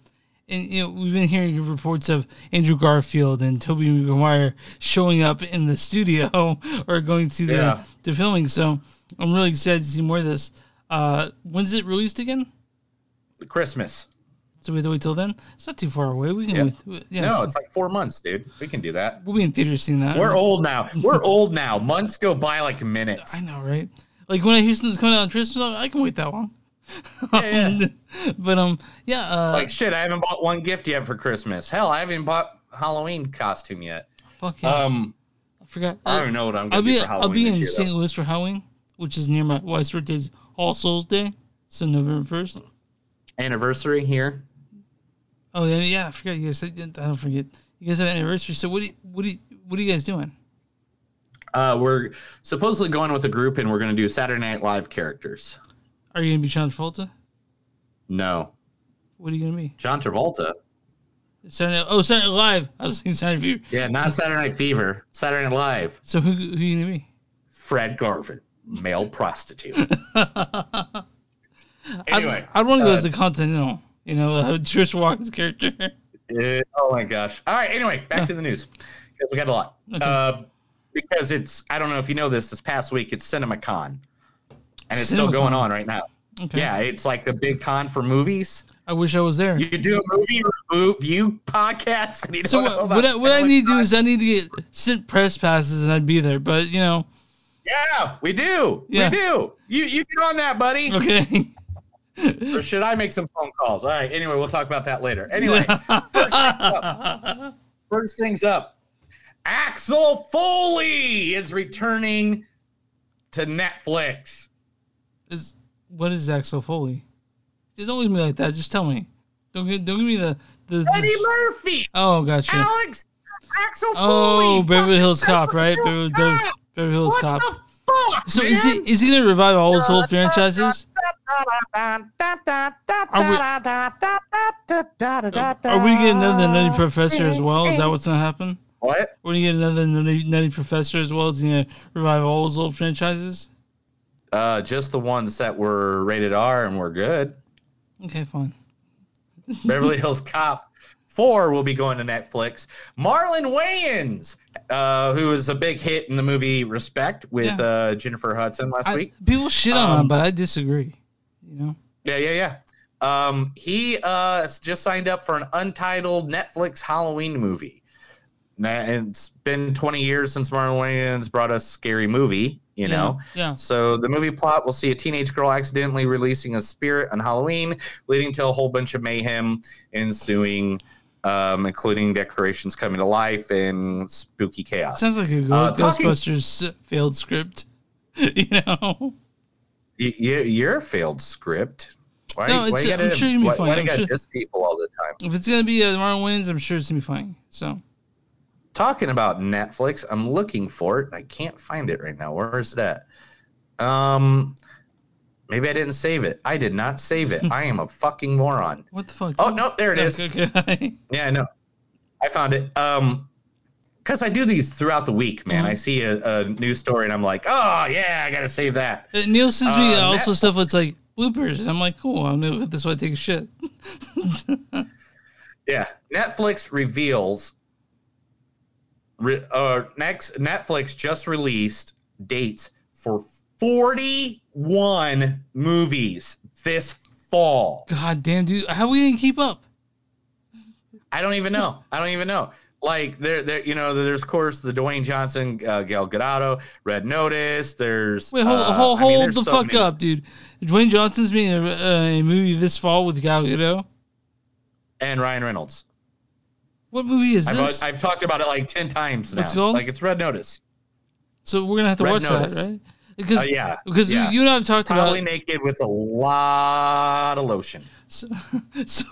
and you know we've been hearing reports of Andrew Garfield and Tobey Maguire showing up in the studio or going to the Yeah. the filming. So I'm really excited to see more of this. Uh, when's it released again? Christmas. So we have to wait till then. It's not too far away. We can. Yeah. Wait, yeah, no, it's like four months, dude. We can do that. we'll be in theaters seeing that. We're old now. We're old now. Months go by like minutes. I know, right? Like when I hear something's coming out on Christmas, I can wait that long. Yeah, yeah. but um, yeah. Uh, like shit, I haven't bought one gift yet for Christmas. Hell, I haven't bought Halloween costume yet. fuck yeah. Um, I forgot. I don't know what I'm gonna I'll do be for Halloween I'll be this in year, St. though. Louis for Halloween, which is near my wife's birthday's All Souls Day, so November first. Anniversary here. Oh yeah, yeah. I forgot you guys. I don't forget. You guys have an anniversary. So what do you, what do you, what are you guys doing? Uh, we're supposedly going with a group, and we're gonna do Saturday Night Live characters. Are you gonna be John Travolta? No, What are you gonna be? John Travolta. Saturday oh, Saturday Night Live. I was thinking Saturday Fever. Yeah, not Saturday Night Fever. Saturday Night Live. So who who are you gonna be? Fred Garvin, male prostitute. I'd, anyway, I'd want to go uh, as the Continental. You know, uh, Chris Walken's character. Uh, oh my gosh! All right. Anyway, back to the news because we got a lot. Okay. Uh, because it's I don't know if you know this. This past week it's CinemaCon, and it's still going on right now. Okay. Yeah, it's like the big con for movies. I wish I was there. You do a movie review podcast. And you so what, what, I, what I need to do is I need to get sent press passes and I'd be there. But you know, Yeah, we do. Yeah. We do. You you get on that, buddy. okay. Or should I make some phone calls? All right. Anyway, we'll talk about that later. Anyway, first things up. First things up. Axel Foley is returning to Netflix. Is what is Axel Foley? Just Don't leave me like that. Just tell me. Don't give, don't give me the the. Eddie the Murphy. oh, gotcha. Alex. Axel Foley. Oh, Beverly Hills Cop, right? Beverly, Beverly, Cop. Beverly Hills What Cop. the fuck? So is he is he gonna revive all his old franchises? Are we getting another Nutty Professor as well? Is that what's gonna happen? What? We're gonna get another Nutty, Nutty Professor as well? Is he gonna revive all his old franchises? Uh, just the ones that were rated R and were good. Okay, fine. Beverly Hills Cop 4 will be going to Netflix. Marlon Wayans, uh, who was a big hit in the movie Respect with Yeah. uh, Jennifer Hudson last I, week. people shit on him, Um, but I disagree. You know, Yeah, yeah, yeah. Um, he uh, just signed up for an untitled Netflix Halloween movie. And It's been 20 years since Marlon Wayans brought us Scary Movie, you Yeah, know? yeah. So the movie plot will see a teenage girl accidentally releasing a spirit on Halloween, leading to a whole bunch of mayhem ensuing, um, including decorations coming to life and spooky chaos. sounds like a Uh, talking- Ghostbusters failed script. you know, Y- y- you're a failed script. Why, No, why it's- you gotta, I'm sure you'll be why, fine. why I'm sure- people all the time? if it's gonna be uh, Marlon Wayans, I'm sure it's gonna be fine. So talking about Netflix, I'm looking for it. I can't find it right now. Where is that? Um, maybe I didn't save it. I did not save it. I am a fucking moron. what the fuck? Oh no, there it is. Yeah, I know. I found it. Um, because I do these throughout the week, man. Mhm. I see a, a news story and I'm like, oh yeah, I gotta save that. Uh, Neil sends me Uh, also Netflix- stuff that's like bloopers. I'm like, cool. I'm gonna look at this while I take a shit. Yeah, Netflix reveals. Re, uh, next, Netflix just released dates for 41 movies this fall. God damn, dude, how we didn't keep up? I don't even know. I don't even know. Like there, there, you know, there's of course the Dwayne Johnson, uh, Gal Gadot, Red Notice. There's Wait, hold, uh, hold, I mean, the so fuck many. up, dude. Dwayne Johnson's being a, a movie this fall with Gal Gadot. and Ryan Reynolds. What movie is I've, this? I've talked about it like ten times now. What's it called? Like it's Red Notice. so we're gonna have to Red watch Notice. that, right? Because Uh, yeah, because yeah. you and I have talked Probably about naked with a lot of lotion. so, so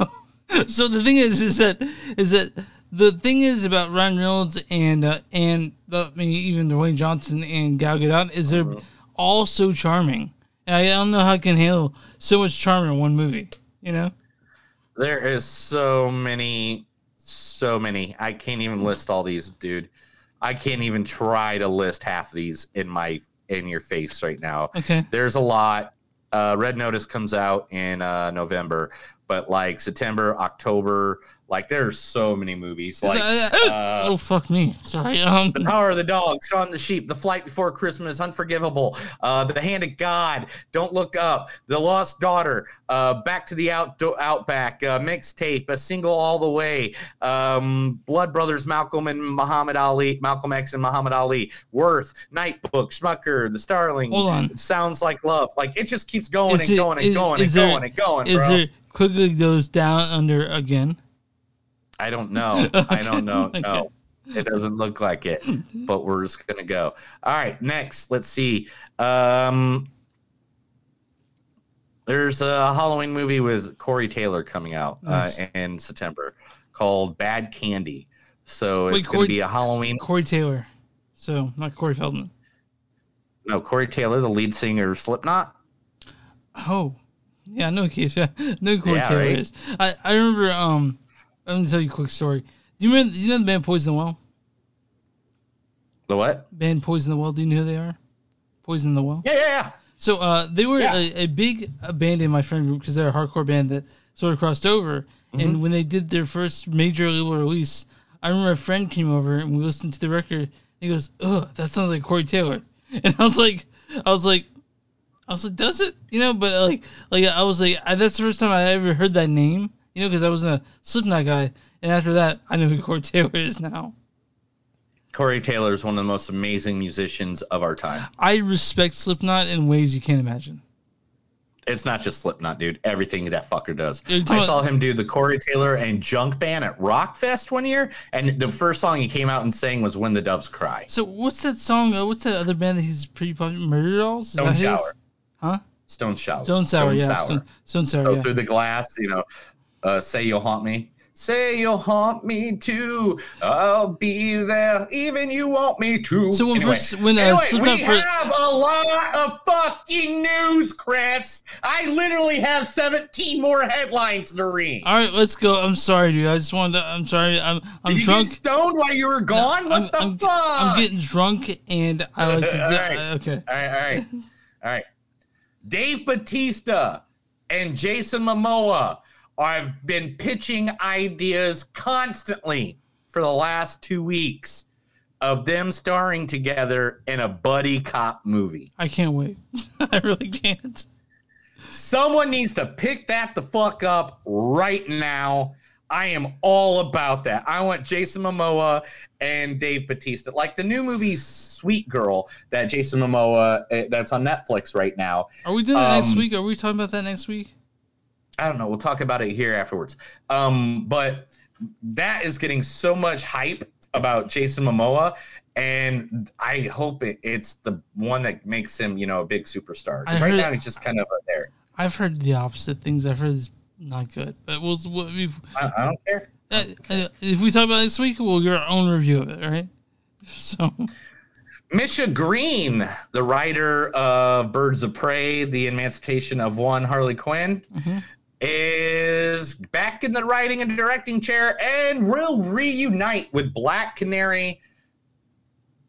so the thing is is that is that the thing is about Ryan Reynolds and uh, and the, I mean even Dwayne Johnson and Gal Gadot is they're Uh-huh. all so charming. And I don't know how I can handle so much charm in one movie. You know? There is so many, so many. I can't even list all these, dude. I can't even try to list half these in my in your face right now. Okay. There's a lot. Uh, Red Notice comes out in uh, November, but like September, October, like there's so many movies. Like uh, oh fuck me. Sorry. Um. the Power of the Dog, Shaun the Sheep, The Flight Before Christmas, Unforgivable, uh, The Hand of God, Don't Look Up, The Lost Daughter, uh, Back to the Out Outback, uh, Mixtape, A Single All the Way, um, Blood Brothers, Malcolm and Muhammad Ali, Malcolm X and Muhammad Ali, Worth, Nightbook, Schmucker, The Starling, Hold on. Sounds Like Love. Like it just keeps going Is and it- going and is- going is and there- going and going, Is bro. there quickly goes down under again? I don't know. I don't know. Okay. No, it doesn't look like it, but we're just gonna go. All right, next, let's see. Um, there's a Halloween movie with Corey Taylor coming out Nice. uh, in September called Bad Candy. So Wait, it's going to be a Halloween. Corey Taylor. So not Corey Feldman. No, Corey Taylor, the lead singer of Slipknot. Oh, yeah, no, Keith. Yeah, no Corey Yeah, Taylor right? is. I, I remember. Um, I'm gonna tell you a quick story. Do you remember? You know the band Poison the Well? The what? Band Poison the Well. Do you know who they are? Poison the Well. Yeah, yeah, yeah. So uh, they were Yeah. a, a big band in my friend group because they're a hardcore band that sort of crossed over. Mm-hmm. And when they did their first major label release, I remember a friend came over and we listened to the record. he goes, "Ugh, that sounds like Corey Taylor," and I was like, I was like, I was like, does it? You know, but like, like I was like, I, that's the first time I ever heard that name. You know, because I wasn't a Slipknot guy, and after that, I know who Corey Taylor is now. Corey Taylor is one of the most amazing musicians of our time. I respect Slipknot in ways you can't imagine. It's not just Slipknot, dude. Everything that fucker does. I saw him do the Corey Taylor and Junk Band at Rockfest one year, and the first song he came out and sang was "When the Doves Cry." So what's that song? Uh, what's that other band that he's pretty popular? Murder Dolls? Is Stone his? Shower. Huh? Stone Shower. Stone Sour, yeah. Stone, Stone Sour, So yeah. through the glass, you know, uh, say you'll haunt me. Say you'll haunt me too. I'll be there, even you want me to. So when anyway, first- when, uh, anyway, we first- have a lot of fucking news, Chris. I literally have 17 more headlines to read. All right, let's go. I'm sorry, dude. I just wanted to. I'm sorry. I'm I'm Did you drunk. stoned while you were gone? what I'm, the I'm, fuck? I'm getting drunk, and I like to. All do- right. Okay. All right, all right, all right. Dave Batista and Jason Momoa have been pitching ideas constantly for the last two weeks of them starring together in a buddy cop movie. I can't wait. I really can't. Someone needs to pick that the fuck up right now. I am all about that. I want Jason Momoa and Dave Batista, like the new movie Sweet Girl that Jason Momoa uh, that's on Netflix right now. Are we doing that next Um, week? Are we talking about that next week? I don't know. We'll talk about it here afterwards. Um, but that is getting so much hype about Jason Momoa, and I hope it, it's the one that makes him, you know, a big superstar. Right heard- now, he's just kind of there. I've heard the opposite things. I've heard it's not good, but we'll. we'll I, I don't care. uh, uh, if we talk about it next week, we'll get our own review of it. Right. So Misha Green, the writer of Birds of Prey, The Emancipation of One Harley Quinn, is back in the writing and directing chair and will reunite with Black Canary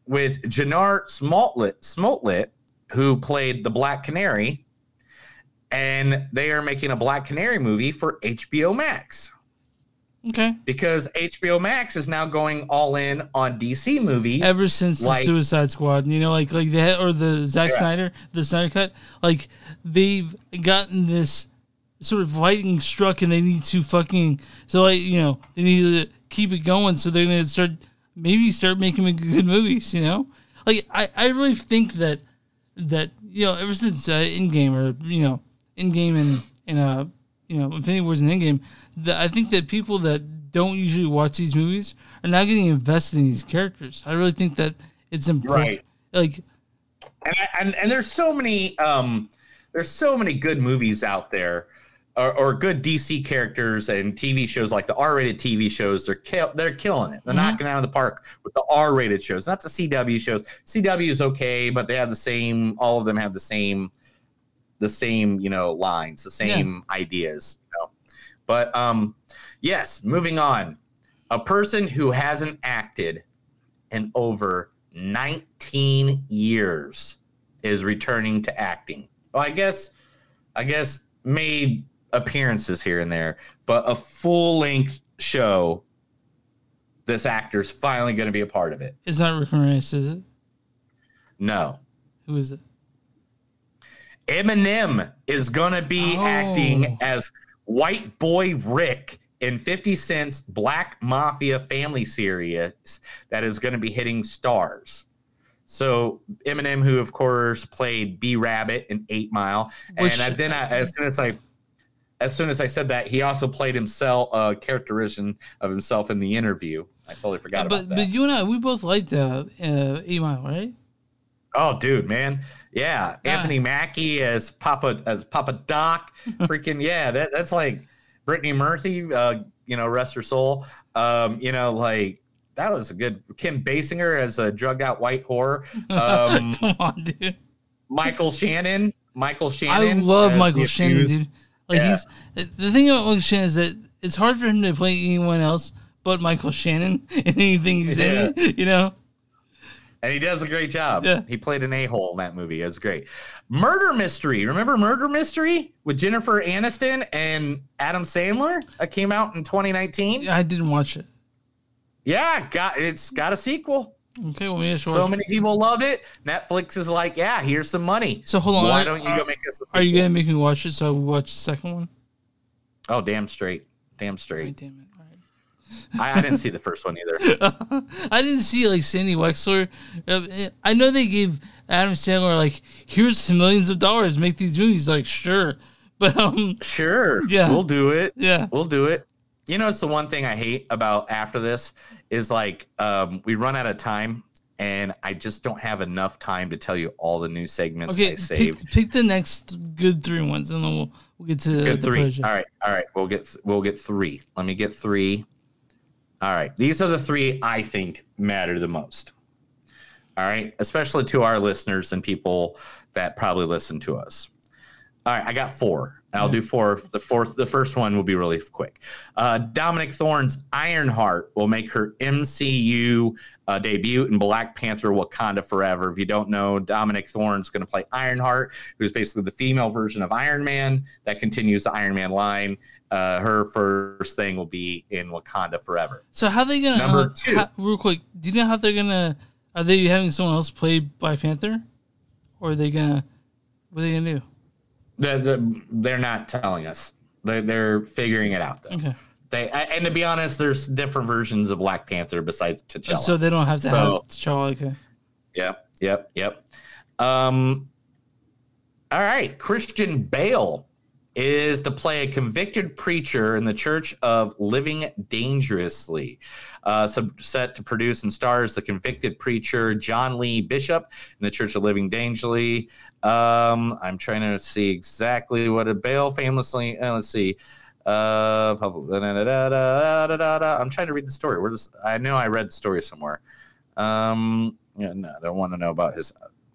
with Jannar Smoltlet, Smoltlet, who played the Black Canary. And they are making a Black Canary movie for HBO Max okay. because HBO Max is now going all in on DC movies. Ever since like- the Suicide Squad, you know, like like that or the Zack Yeah. Snyder, the Snyder cut, like they've gotten this sort of lightning struck, and they need to fucking so like you know they need to keep it going, so they're gonna start maybe start making good movies, you know. Like I I really think that that you know ever since uh, Endgame or you know Endgame and and uh you know Infinity Wars and Endgame, that I think that people that don't usually watch these movies are now getting invested in these characters. I really think that it's important. Right. Like and, I- and and there's so many um there's so many good movies out there or, or good DC characters and TV shows like the R-rated TV shows they're kill, they're killing it. They're Mhm. knocking it out of the park with the R-rated shows not the CW shows. CW is okay but they have the same all of them have the same the same you know lines the same ideas you know. But um yes moving on. A person who hasn't acted in over 19 years is returning to acting. Well, I guess, I guess made appearances here and there, but a full length show. This actor's finally going to be a part of it. It's not Rick Moranis, is it? No, Who is it? Eminem is going to be Oh. acting as White Boy Rick in 50 Cent's Black Mafia family series that is going to be hitting Starz. So Eminem, who of course played B Rabbit in Eight Mile, Which- and I, then I, as soon as I as soon as I said that, he also played himself a characterization of himself in the interview. I totally forgot but about that. but you and I we both liked uh, uh right? Oh, dude, man, yeah, Yeah. Anthony Mackie as Papa as Papa Doc, freaking yeah, that that's like Brittany Murphy, uh, you know, rest her soul. Um, you know, like that was a good Kim Basinger as a drugged out white whore. Um, Come on, dude. Michael Shannon, Michael Shannon. I love Michael Shannon, dude. Like Yeah. he's the thing about Michael Shannon is that it's hard for him to play anyone else but Michael Shannon in anything he's in. You know? And he does a great job. Yeah. He played an a hole in that movie. It was great. Murder Mystery. Remember Murder Mystery with Jennifer Aniston and Adam Sandler? That came out in 2019. I didn't watch it. Yeah, got it's got a sequel. Okay, well maybe I So many people loved it. Netflix is like, yeah, here's some money. So hold on. Why are- don't you go make us a? Are you gonna make me watch it so I watch the second one? Oh, damn straight. Damn straight. Damn it. I, I didn't see the first one either. I didn't see like Sandy Wexler. Uh, I know they gave Adam Sandler like, here's millions of dollars, make these movies. Like, sure, but um, Sure. Yeah. We'll do it. Yeah. We'll do it. You know, it's the one thing I hate about after this is like um, we run out of time and I just don't have enough time to tell you all the new segments okay, I pick, saved. pick the next good three ones, and then we'll we'll get to Good the three. All right. All right. We'll get we'll get three. Let me get three. All right. These are the three I think matter the most. All right. Especially to our listeners and people that probably listen to us. All right. I got four. I'll do four. The fourth, the first one will be really quick. Uh, Dominique Thorne's Ironheart will make her MCU uh, debut in Black Panther Wakanda Forever. If you don't know, Dominique Thorne's going to play Ironheart, who's basically the female version of Iron Man that continues the Iron Man line. Uh, her first thing will be in Wakanda Forever. So how are they gonna Number uh, two. how- real quick? Do you know how they're gonna? Are they having someone else play Black Panther, or are they gonna? What are they gonna do? The, the, they're not telling us. They're, they're figuring it out, though. Okay. They and to be honest, there's different versions of Black Panther besides T'Challa. So they don't have to So- have T'Challa. Okay. Yep, yep, yep. Um, all right, Christian Bale is to play a convicted preacher in the Church of Living Dangerously. Uh, set to produce and stars the convicted preacher John Lee Bishop in the Church of Living Dangerously. Um, I'm trying to see exactly what a bail famously. Uh, let's see. Uh. I'm trying to read the story. Where does I know I read the story somewhere. Um, yeah, no, I don't want to know about his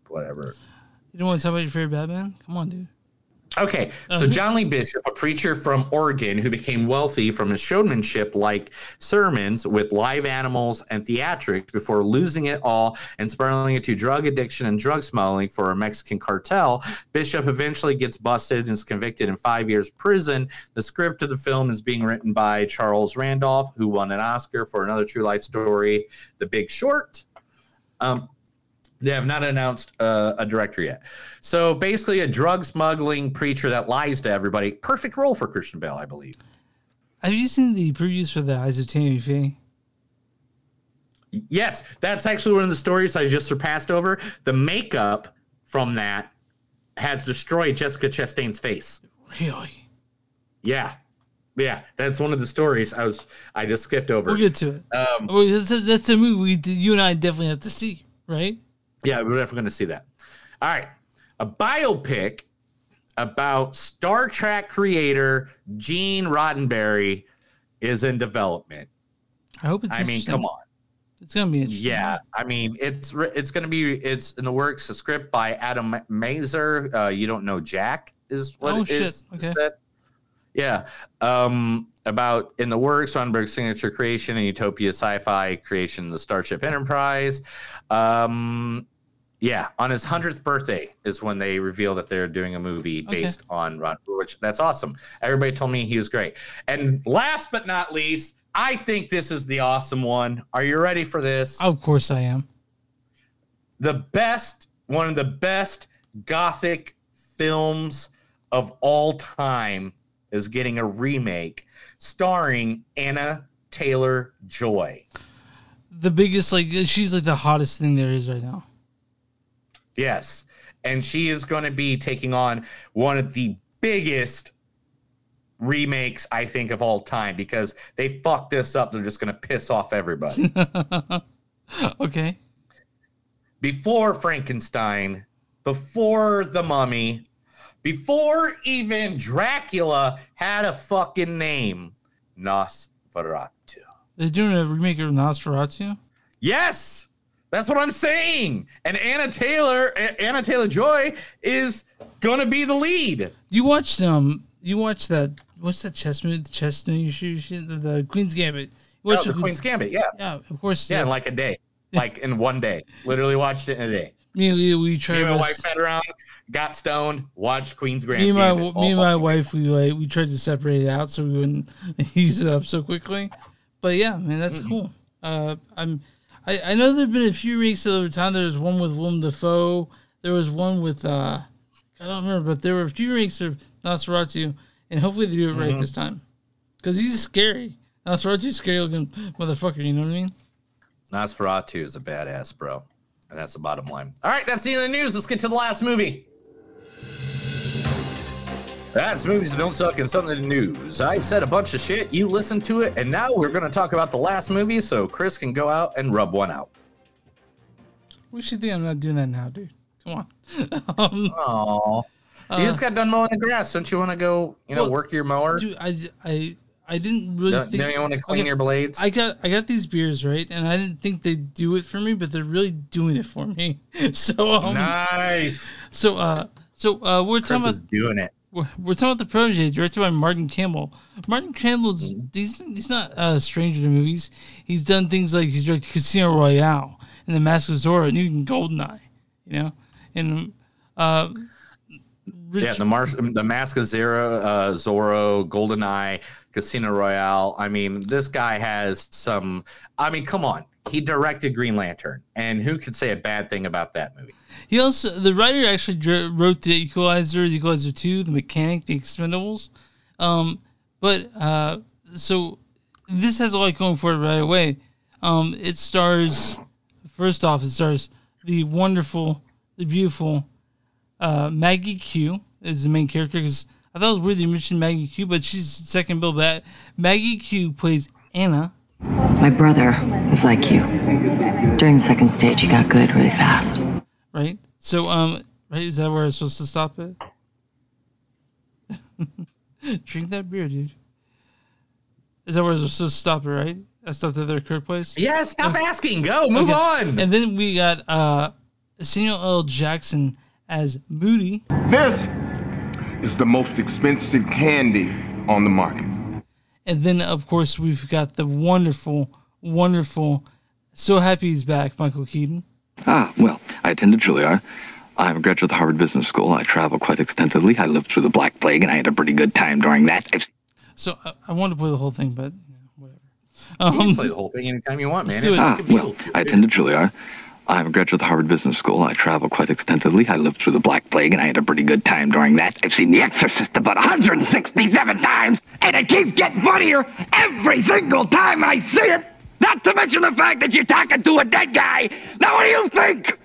whatever. You don't want to talk about your favorite Batman? Come on, dude. Okay, Uh, so John Lee Bishop, a preacher from Oregon who became wealthy from his showmanship like sermons with live animals and theatrics before losing it all and spiraling into drug addiction and drug smuggling for a Mexican cartel. Bishop eventually gets busted and is convicted in five years prison. The script of the film is being written by Charles Randolph, who won an Oscar for another true life story, The Big Short. Um, they have not announced uh, a director yet. So basically, a drug smuggling preacher that lies to everybody. Perfect role for Christian Bale, I believe. Have you seen the previews for the Eyes of Tammy Faye? Yes, that's actually one of the stories I just surpassed over. The makeup from that has destroyed Jessica Chastain's face. Really? Yeah, yeah, that's one of the stories I was I just skipped over. We'll get to it. Um, Well, that's, that's the movie we, you and I definitely have to see, right? Yeah, we're definitely going to see that. All right. A biopic about Star Trek creator Gene Roddenberry is in development. I hope it's. I mean, come on. It's gonna be interesting. Yeah, I mean, it's it's going to be it's in the works. A script by Adam Mazer. Uh, you don't know Jack is what Oh, it shit. is Okay. said. Yeah, um, about in the works Roddenberry's signature creation and utopia sci-fi creation, the Starship Enterprise. Um, Yeah, on his hundredth birthday is when they reveal that they're doing a movie Okay. based on Ron, which that's awesome. Everybody told me he was great. And last but not least, I think this is the awesome one. Are you ready for this? Of course I am. The best, one of the best gothic films of all time is getting a remake starring Anna Taylor Joy. The biggest, like, she's like the hottest thing there is right now. Yes. And she is going to be taking on one of the biggest remakes, I think, of all time because they fucked this up. They're just going to piss off everybody. okay. before Frankenstein, before the mummy, before even Dracula had a fucking name, Nosferatu. They're doing a remake of Nosferatu. Yes, that's what I'm saying. And Anna Taylor, Anna Taylor Joy is gonna be the lead. You watched um, you watched that. What's that chess movie? The chess shoot- The, the Queen's Gambit. You Oh, the Queen's Gambit, yeah, Yeah, of course. yeah, in like a day, like in one day. Literally watched it in a day. me and Leah, we Me tried. and my wife sat around, got stoned, watched Queen's Gambit. me and my all me and my wife, we like we tried to separate it out so we wouldn't use it up so quickly. But yeah, man, that's cool. Uh, I'm. I, I know there've been a few remakes over time. There was one with Willem Dafoe. There was one with uh, I don't remember, but there were a few remakes of Nosferatu, and hopefully they do it right Mhm. this time. Because he's scary. Nosferatu's scary looking motherfucker. You know what I mean? Nosferatu is a badass, bro. And that's the bottom line. All right, that's the end of the news. Let's get to the last movie. That's movies that don't suck and something news. I said a bunch of shit. You listened to it, and now we're going to talk about the last movie so Chris can go out and rub one out. We should think I'm not doing that now, dude. Come on. um. Uh, you just got done mowing the grass. Don't you want to go, you know, Well, work your mower? dude, I, I, I didn't really Don't- think. don't you wanna clean your blades? I got, I got these beers right, and I didn't think they'd do it for me, but they're really doing it for me. So um, nice. So uh, so uh, we're Chris talking is about doing it. We're, we're talking about the protege, directed by Martin Campbell. Martin Campbell's Mm-hmm. he's, he's not a stranger to movies. He's done things like he's directed Casino Royale and The Mask of Zorro and even Goldeneye, you know, and uh, yeah, the Mars, the Mask of Zero, uh, Zorro, Goldeneye, Casino Royale. I mean, this guy has some. I mean, come on, he directed Green Lantern, and who could say a bad thing about that movie? He also the writer actually wrote the Equalizer, the Equalizer Two, the Mechanic, the Expendables. Um, but uh, so this has a lot going for it right away. Um, it stars first off, it stars the wonderful, the beautiful uh, Maggie Q is the main character because I thought it was weird you mentioned Maggie Q, but she's second bill. But Maggie Q plays Anna. My brother was like you. During the second stage, he got good really fast. right? So, um, right, is that where I'm supposed to stop it? Drink that beer, dude. Is that where I'm supposed to stop it, right? I stopped at their Kirk place? Yeah, stop asking. Go, move on. And then we got uh Samuel L. Jackson as Moody. This is the most expensive candy on the market. And then, of course, we've got the wonderful, wonderful, so happy he's back, Michael Keaton. Ah, well, I attended Juilliard. I'm a graduate of the Harvard Business School. I travel quite extensively. I lived through the Black Plague, and I had a pretty good time during that. I've So I, I wanted to play the whole thing, but you know, you can play the whole thing anytime you want, man. let's do it. Ah, well, I attended Juilliard. I'm a graduate of the Harvard Business School. I travel quite extensively. I lived through the Black Plague, and I had a pretty good time during that. I've seen The Exorcist about 167 times, and it keeps getting funnier every single time I see it. Not to mention the fact that you're talking to a dead guy. Now, what do you think?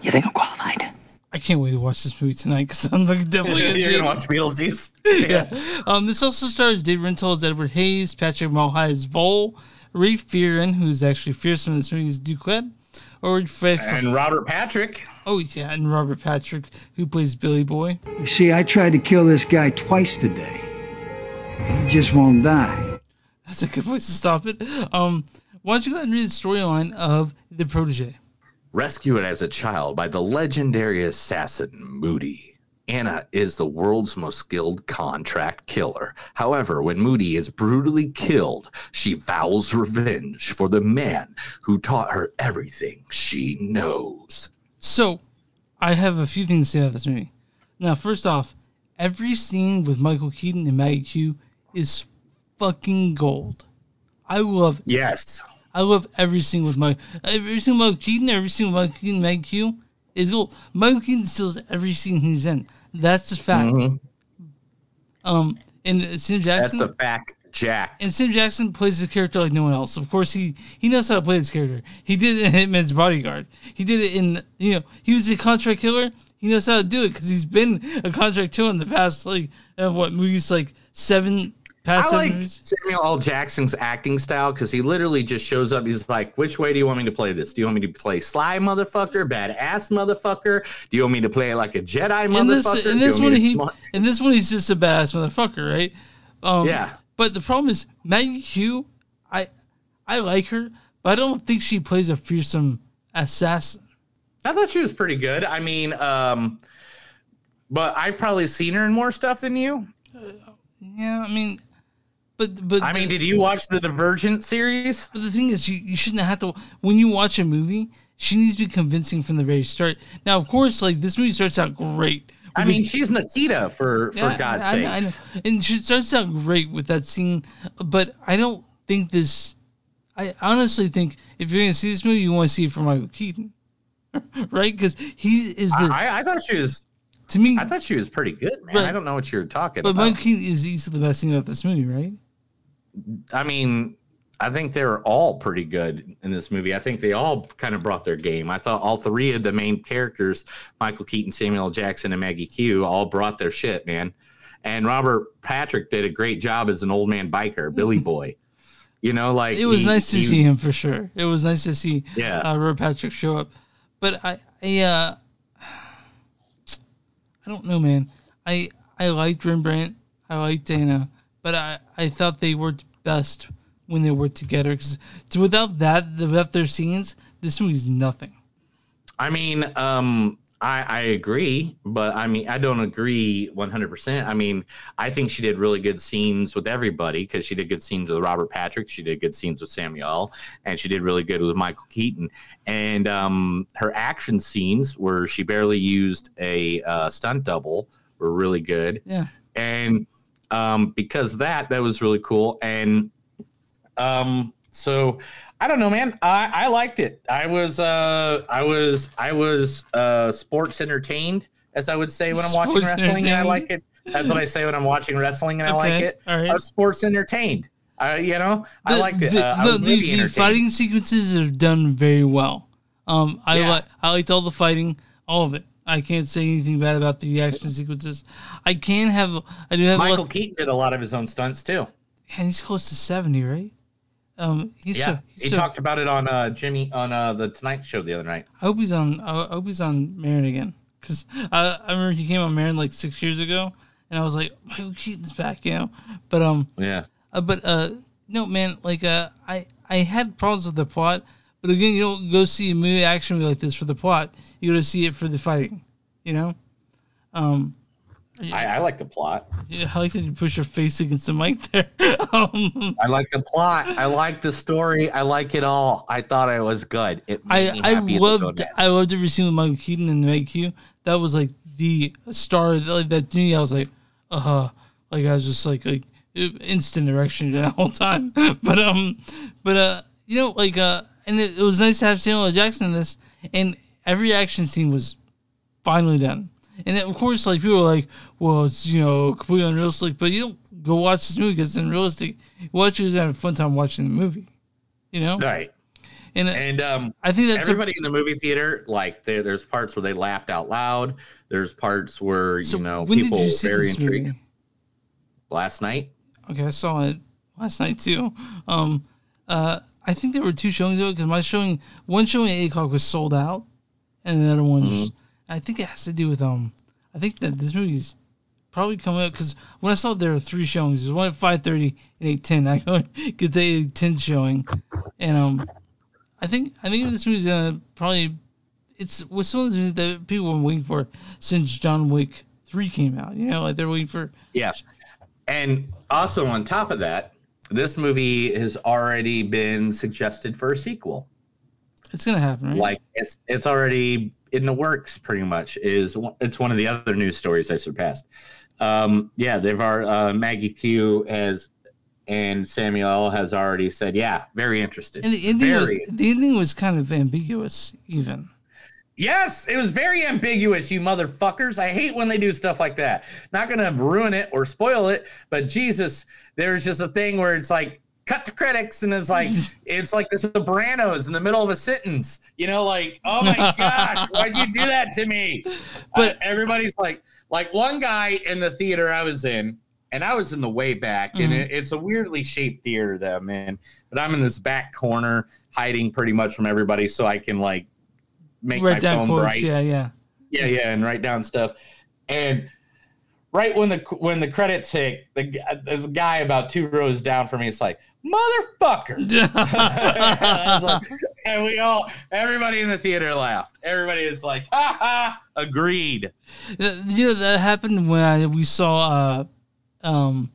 You think I'm qualified? I can't wait to watch this movie tonight because I'm like definitely gonna You're gonna watch Beetlejuice. yeah. Um, this also stars Dave Rintoul as Edward Hayes, Patrick Mulhey as Vohl, Ray Fearon, who's actually fearsome in this movie, is Duquette, or Fred And Robert Patrick. Oh yeah, and Robert Patrick, who plays Billy Boy. You see, I tried to kill this guy twice today. He just won't die. That's a good place to stop it. Um, why don't you go ahead and read the storyline of the protege? Rescued as a child by the legendary assassin Moody. Anna is the world's most skilled contract killer. However, when Moody is brutally killed, she vows revenge for the man who taught her everything she knows. So, I have a few things to say about this movie. Now, first off, every scene with Michael Keaton and Maggie Q is fucking gold. I love Yes. I love every scene with Mike. Every scene with Michael Keaton, every scene with Michael Keaton, and Maggie Q is gold. Michael Keaton steals every scene he's in. That's the fact. Mhm. Um, and Sam Jackson. That's Jackson. a fact, Jack. And Sam Jackson plays his character like no one else. Of course, he he knows how to play his character. He did it in Hitman's Bodyguard. He did it in you know he was a contract killer. He knows how to do it because he's been a contract killer in the past like uh, what movies like seven past I like. Samuel L. Jackson's acting style because he literally just shows up. He's like, "Which way do you want me to play this? Do you want me to play sly motherfucker, badass motherfucker? Do you want me to play like a Jedi In this motherfucker? in this one he smart- in this one he's just a badass motherfucker, right? Um, Yeah. But the problem is Maggie Q. I I like her, but I don't think she plays a fearsome assassin. I thought she was pretty good. I mean, um, but I've probably seen her in more stuff than you. Yeah, I mean, but but I mean, did you watch the Divergent series? But the thing is, you, you shouldn't have to. When you watch a movie, she needs to be convincing from the very start. Now, of course, like this movie starts out great. I mean, the- she's Nikita for for God's sake. I- I know. and she starts out great with that scene. But I don't think this. I honestly think if you're gonna see this movie, you want to see it for Michael Keaton, right? Because he is the. I, I thought she was. To me, I thought she was pretty good, man. Right. I don't know what you're talking but about. Michael Keaton is easily the best thing about this movie, right? I mean, I think they're all pretty good in this movie. I think they all kind of brought their game. I thought all three of the main characters, Michael Keaton, Samuel Jackson, and Maggie Q, all brought their shit, man. And Robert Patrick did a great job as an old man biker, Billy Boy. You know, like it was he- nice to he- see him for sure. It was nice to see Yeah. uh, Robert Patrick show up. But I, I, uh, I don't know, man. I I liked Rembrandt. I liked Dana, but I I thought they worked best when they worked together. Because without that, without their scenes, this movie's nothing. I mean, um, I, I agree, but I mean, I don't agree 100%. I mean, I think she did really good scenes with everybody because she did good scenes with Robert Patrick. She did good scenes with Samuel, and she did really good with Michael Keaton. And um, her action scenes, where she barely used a uh, stunt double, were really good. Yeah. And um, because that, that was really cool. And um, so I don't know, man. I, I liked it. I was uh I was I was uh sports entertained, as I would say when I'm watching wrestling, and I like it. That's what I say when I'm watching wrestling and I like it. right. I was sports entertained. I you know, I The- liked it. the- Uh, I was the, the fighting sequences are done very well. Um, I Yeah. like I liked all the fighting, all of it. I can't say anything bad about the action sequences. I can have I do have Michael Keaton did a lot of his own stunts too. and he's close to seventy, right? Um, he's yeah, so, he's he so, talked about it on uh Jimmy on uh the Tonight Show the other night. I hope he's on. I hope he's on Maron again, because I, I remember he came on Maron like six years ago, and I was like, Michael Keaton's back, you know. But um, Yeah. uh, but uh, no man, like uh, I I had problems with the plot, but again, you don't go see a movie action movie like this for the plot. You go to see it for the fighting, you know. Um, I, I like the plot. yeah, I like that you push your face against the mic there. um, I like the plot. I like the story. I like it all. I thought it was good. It I I happy as a loved. I loved every scene with Michael Keaton and Meg Q. That was like the star like that to me. I was like, uh huh. Like I was just like like instant erection the whole time. But um, but uh, you know, like uh, and it, it was nice to have Samuel L. Jackson in this, and every action scene was finally done. And of course, like people are like, well, it's you know completely unrealistic, but you don't go watch this movie because it's unrealistic. You watch it have a fun time watching the movie. You know, Right. and And um, I think that's a- everybody in the movie theater. Like there, there's parts where they laughed out loud. There's parts where So you know when people did you see very intrigued. movie? Last night. Okay, I saw it last night too. Um, uh, I think there were two showings of it because my showing, one showing at eight o'clock was sold out, and the other one, Mm-hmm. just, I think it has to do with um, I think that this movie's probably coming up because when I saw there were three showings. There's one at five thirty and eight ten. I could get the eight ten showing, and um, I think I think this movie's gonna probably it's was those that people have been waiting for since John Wick three came out. You know, like they're waiting for Yeah. And also on top of that, this movie has already been suggested for a sequel. it's gonna happen, right? Like it's it's already in the works. Pretty much is it's one of the other news stories I surpassed. Um, yeah, they've are uh, Maggie Q has and Samuel has already said, yeah, very interested. And the ending was very. the ending was kind of ambiguous, even. Yes, it was very ambiguous, you motherfuckers. I hate when they do stuff like that. Not gonna ruin it or spoil it, but Jesus, there's just a thing where it's like cut to critics and it's like it's like the Sopranos in the middle of a sentence. You know, like, oh my gosh, why'd you do that to me? But everybody's like, like one guy in the theater I was in, and I was in the way back, and Mhm. it, it's a weirdly shaped theater that I'm in, but I'm in this back corner, hiding pretty much from everybody, so I can like make my Write down phone quotes. bright Yeah, yeah. yeah yeah and write down stuff and right when the when the credits hit the, a guy about two rows down from me it's like motherfucker like- and we all everybody in the theater laughed everybody is like ha ha agreed You know that happened when I, we saw uh, um,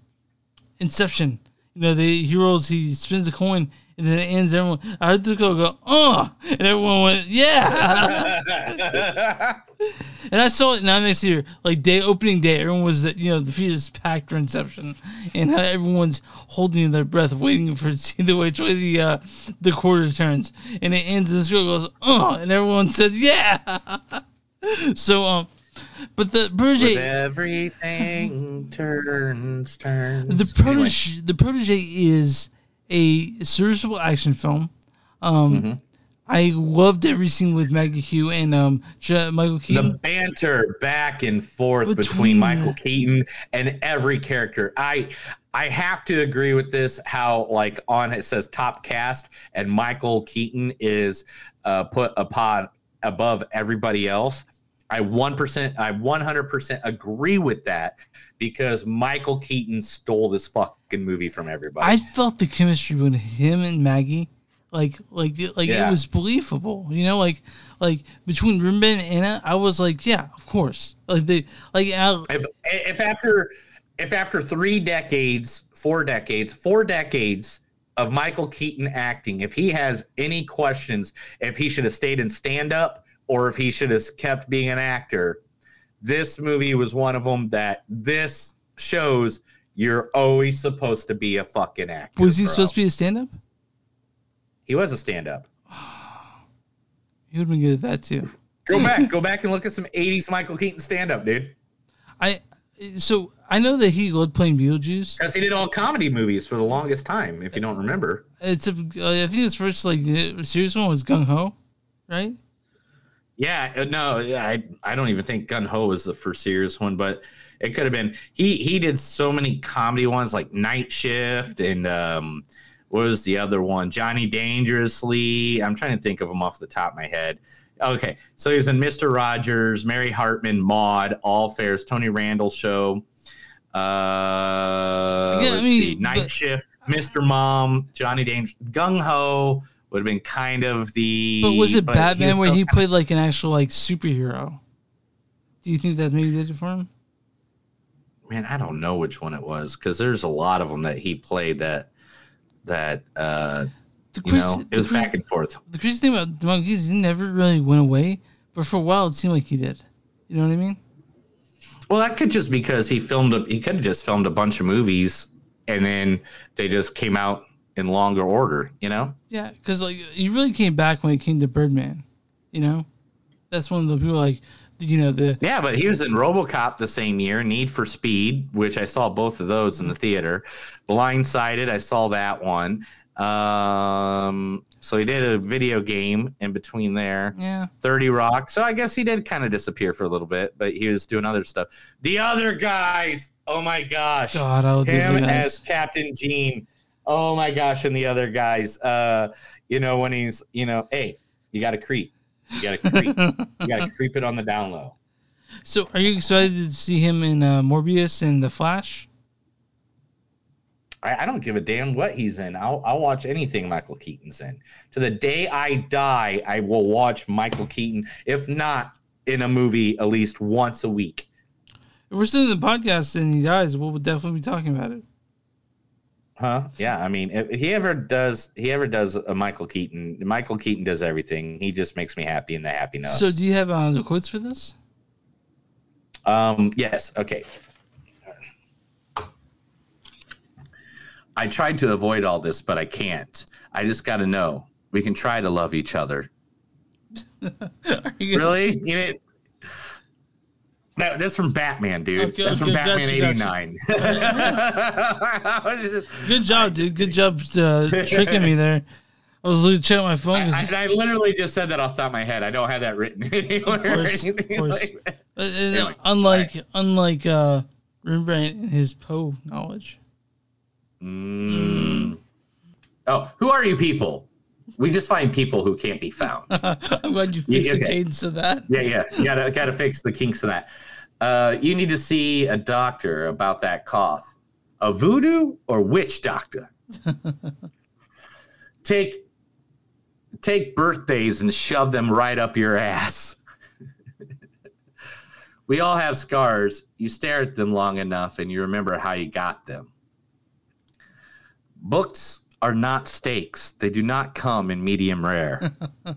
Inception. You know the heroes. He spins a coin and then it ends. Everyone, I heard the girl go, "Oh!" and everyone went, "Yeah!" and I saw it now next year, like day opening day. Everyone was, that you know, the theater is packed for Inception, and everyone's holding their breath, waiting for to see the which way the uh, the quarter turns, and it ends. And this girl goes, "Oh!" and everyone said, "Yeah." so um. But the With protege, everything turns turns the protege, the protege is a serviceable action film. Um, Mm-hmm. I loved every scene with Maggie Q and um Michael Keaton. the banter back and forth between, Between- Michael Keaton and every character. I I have to agree with this. How like on it says top cast and Michael Keaton is uh, put upon above everybody else. I one percent, I one hundred percent agree with that because Michael Keaton stole this fucking movie from everybody. I felt the chemistry between him and Maggie, like like like Yeah. it was believable. You know, like like between Ruben and Anna, I was like, yeah, of course. Like they like if if after if after three decades, four decades, four decades of Michael Keaton acting, if he has any questions, if he should have stayed in stand up or if he should have kept being an actor, this movie was one of them that this shows you're always supposed to be a fucking actor. was he bro. supposed to be a stand up? He was a stand up. He would have been good at that too. Go back, go back and look at some 80s Michael Keaton stand up, dude. I so I know that he loved playing Beetlejuice. Because he did all comedy movies for the longest time, if you don't remember. It's a, I think his first like uh, serious one was Gung Ho, right? Yeah, uh, no, I I don't even think Gung Ho was the first serious one, but it could have been. He he did so many comedy ones like Night Shift and um, what was the other one? Johnny Dangerously. I'm trying to think of them off the top of my head. Okay, so he was in Mister Rogers, Mary Hartman, Maude, All's Fair, Tony Randall Show. Uh, Yeah, let's mean, see, Night but- Shift, Mister Mom, Johnny Danger, Gung Ho would have been kind of the. But was it he Batman was where he played like an actual like superhero? Do you think that's maybe did it for him? man, I don't know which one it was because there's a lot of them that he played that that uh The you crazy- know it was the back and forth. The crazy thing about the monkeys, he never really went away, but for a while it seemed like he did. You know what I mean? Well, that could just because he filmed a, he could have just filmed a bunch of movies and then they just came out in longer order, you know? Yeah, because like he really came back when it came to Birdman. You know, that's one of the people like you know the Yeah, but he was in RoboCop the same year, Need for Speed, which I saw both of those in the theater. Blindsided, I saw that one. Um, so he did a video game in between there. yeah. 30 Rock. So I guess he did kind of disappear for a little bit, but he was doing other stuff. The other guys, oh my gosh. God, I Him as Captain Gene. Oh my gosh, and the other guys. Uh, you know, when he's, you know, hey, you gotta creep. You gotta creep. you gotta creep it on the down low. So, are you excited to see him in uh, Morbius and The Flash? I, I don't give a damn what he's in. I'll, I'll watch anything Michael Keaton's in. To the day I die, I will watch Michael Keaton, if not in a movie, at least once a week. If we're still in the podcast and he dies, we'll definitely be talking about it. Huh? Yeah. I mean, if he ever does, he ever does a Michael Keaton. Michael Keaton does everything. He just makes me happy in the happy notes. So, do you have uh, the quotes for this? Um, yes. Okay. I tried to avoid all this, but I can't. I just got to know we can try to love each other. really? You mean, that, that's from Batman, dude. Okay, that's from okay, Batman gotcha, '89. Good job, dude. Good job uh, tricking me there. I was looking check my phone. 'cause- I, I literally just said that off the top of my head. I don't have that written anywhere. Of course, of course. like that. Uh, uh, Anyway, unlike unlike uh, Rembrandt and his Poe knowledge. Mm. Oh, who are you people? We just find people who can't be found. I'm glad you Yeah, fixed the okay. cadence of that. Yeah, yeah. You gotta gotta fix the kinks of that. Uh, you need to see a doctor about that cough. A voodoo or witch doctor? take take birthdays and shove them right up your ass. we all have scars. You stare at them long enough and you remember how you got them. Books are not steaks. They do not come in medium rare.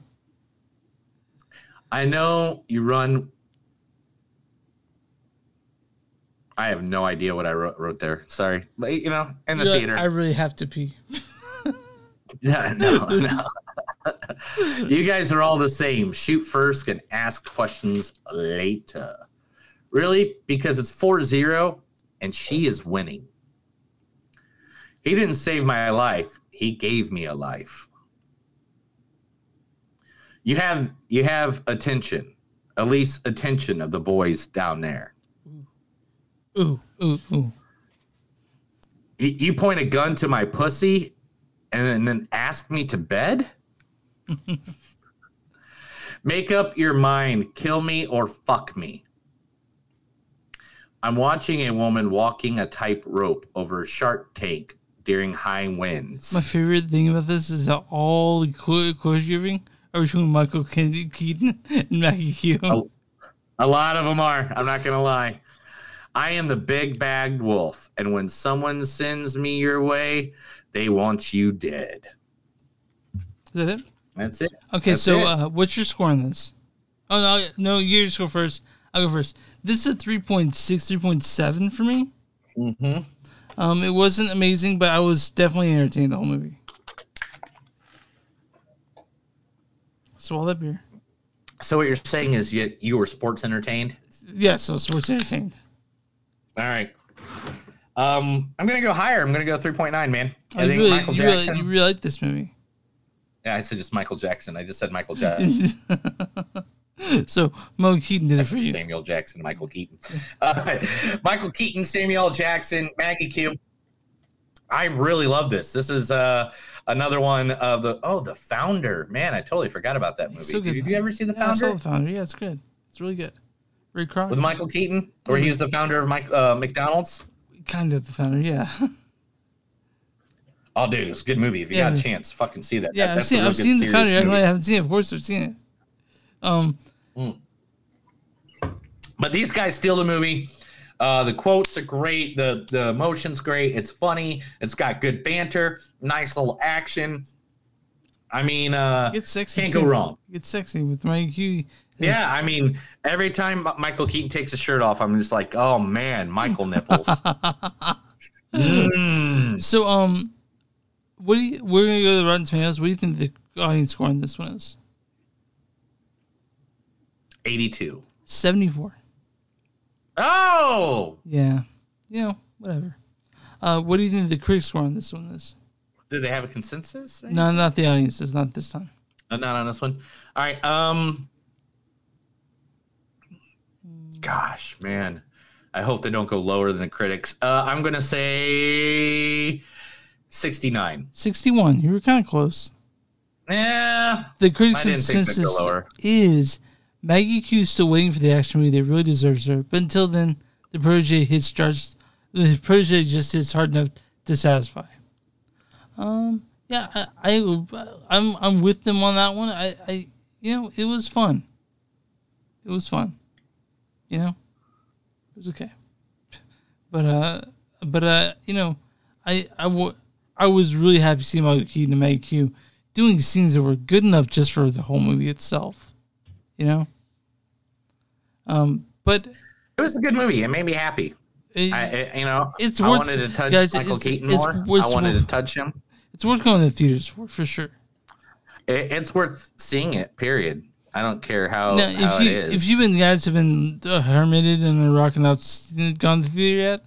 I know you run. I have no idea what I wrote, wrote there. Sorry, but you know, in the theater. I really have to pee. No, no, no. you guys are all the same. Shoot first and ask questions later. Really? Because it's 4 0 and she is winning. He didn't save my life, he gave me a life. You have you have attention, at least attention of the boys down there. Ooh, ooh, ooh. You, you point a gun to my pussy and then, then ask me to bed? Make up your mind, kill me or fuck me. I'm watching a woman walking a tight rope over a shark tank during high winds. My favorite thing about this is that all the quote quotes you're giving are between Michael Kennedy Keaton and Maggie Q. A, a lot of them are. I'm not going to lie. I am the big bagged wolf, and when someone sends me your way, they want you dead. Is that it? That's it. Okay, That's so it. uh, what's your score on this? Oh no, no, you just go first. I'll go first. This is a 3.6, 3.7 for me. Mm-hmm. Um, it wasn't amazing, but I was definitely entertained the whole movie. Swallow that beer. So what you're saying is you you were sports entertained? Yes, I was sports entertained. All right. Um, I'm gonna go higher. I'm gonna go 3.9, man. I Oh, you think really, Michael you really, Jackson. you really like this movie. yeah, I said just Michael Jackson. I just said Michael Jackson. so Mo Keaton did it for you. Samuel Jackson, Michael Keaton. Uh, Michael Keaton, Samuel Jackson, Maggie Q. I really love this. This is uh, another one of the oh the founder. Man, I totally forgot about that movie. So good. Did you ever see the Yeah, I saw founder the founder. Yeah, it's good. It's really good. Ray Kroc. with Michael Keaton, where he was the founder of Mike uh, McDonald's? kind of the founder. Yeah. Oh, dude, it's a good movie. If you Yeah. got a chance, fucking see that. Yeah, That- I've seen I've seen the founder. I haven't seen it. Of course, I've seen it. Um, But these guys steal the movie. Uh, the quotes are great. The the emotion's great. It's funny. It's got good banter. Nice little action. I mean, uh, it's sexy. can't too. go wrong. It's sexy with Maggie Q. Yeah, I mean, every time Michael Keaton takes his shirt off, I'm just like, oh man, Michael nipples. Mm. So, um, what do you? We're gonna go to the Rotten Tomatoes. What do you think the audience score on this one is? 82. Seventy-four. Oh, Yeah. You know, whatever. Uh, what do you think the critic score on this one is? did they have a consensus? No, not the audience. It's not this time. No, not on this one. All right. Um. Gosh, man, I hope they don't go lower than the critics. Uh, I'm gonna say 69. Sixty-one. You were kind of close. Yeah. The critics' I didn't think they'd go consensus is Maggie Q is still waiting for the action movie that really deserves her, but until then, the protege hits just the protege just hits hard enough to satisfy. Um, yeah, I, I I'm I'm with them on that one. I, I you know it was fun. It was fun. You know, it was okay. But uh, but uh, you know, I I I was really happy to see Maggie Q doing scenes that were good enough just for the whole movie itself. You know. Um, but It was a good movie. It made me happy. It- I, I- you know, it's I worth- wanted to touch guys, Michael it's- Keaton it's- more. it's I wanted worth- to touch him. it's worth going to the theaters for for sure. It, it's worth seeing it. Period. I don't care how, now, how if you it is. if you been guys have been uh, hermited and are rocking out, gone to the theater yet,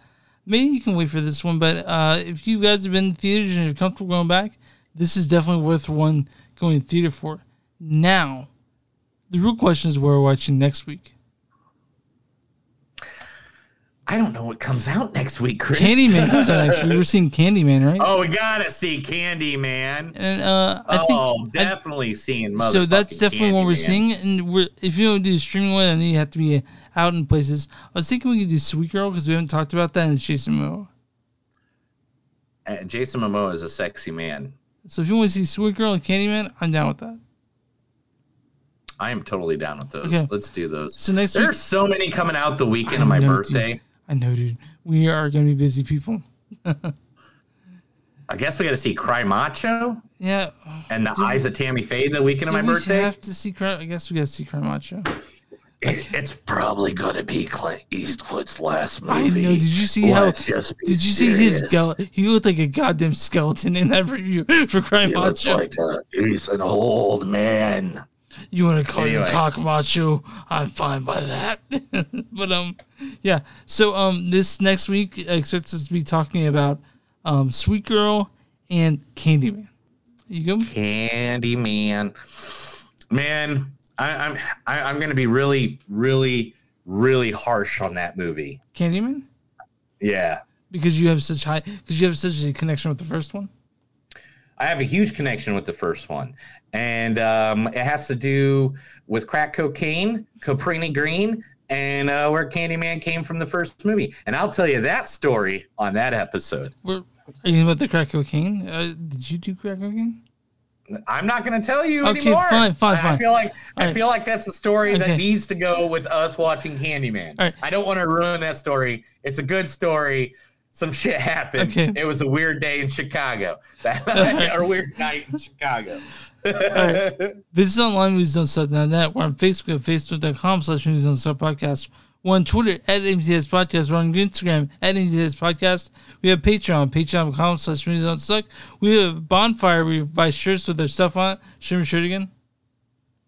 maybe you can wait for this one. But uh, if you guys have been to theaters and you're comfortable going back, this is definitely worth one going to theater for. Now, the real question is what we're watching next week. I don't know what comes out next week, Chris. Candyman comes out next week. We're seeing Candyman, right? Oh, we gotta see Candyman. And uh, I think oh, I- definitely seeing. so that's motherfucking definitely what we're seeing. And we're if you don't do the streaming one, then you have to be out in places. I was thinking we could do Sweet Girl because we haven't talked about that in Jason Momoa. Uh, Jason Momoa is a sexy man. So if you want to see Sweet Girl and Candyman, I'm down with that. I am totally down with those. Okay. Let's do those. So next There's week- so many coming out the weekend of I my know, birthday. dude. I know, dude. We are going to be busy people. I guess we got to see Cry Macho Yeah. and the Do- Eyes of Tammy Faye the weekend of my we birthday. have to see Cry. I guess we got to see Cry Macho. It- it's probably gonna be Clint Eastwood's last movie. I know. Did you see Let's how? Did you see his serious. skeleton? He looked like a goddamn skeleton in that review for Cry He looks Macho. like a, he's an old man. You want to call Anyway. cock macho? I'm fine by that. but um, yeah. So um, this next week I expect us to be talking about um, Sweet Girl and Candyman. You go. Candyman, man. I, I'm I, I'm gonna be really, really, really harsh on that movie. Candyman Yeah, because you have such high because you have such a connection with the first one. I have a huge connection with the first one, and um, it has to do with crack cocaine, Cabrini Green, and uh, where Candyman came from the first movie. And I'll tell you that story on that episode. Where are you about the crack cocaine? Uh, did you do crack cocaine? I'm not going to tell you Okay, anymore. fine, fine, I- fine. I feel like All I right. feel like that's a story Okay. that needs to go with us watching Candyman. Right. I don't want to ruin that story. It's a good story. Some shit happened. Okay. It was a weird day in Chicago. Or a weird night in Chicago. right. Visit online movies on Sub.net. We're on Facebook at facebook.com slash movies on Sub podcast. We're on Twitter at MTS Podcast. We're on Instagram at MTS Podcast. We have Patreon, patreon.com slash movies on suck. We have Bonfire. We buy shirts with their stuff on it. Show me your shirt again.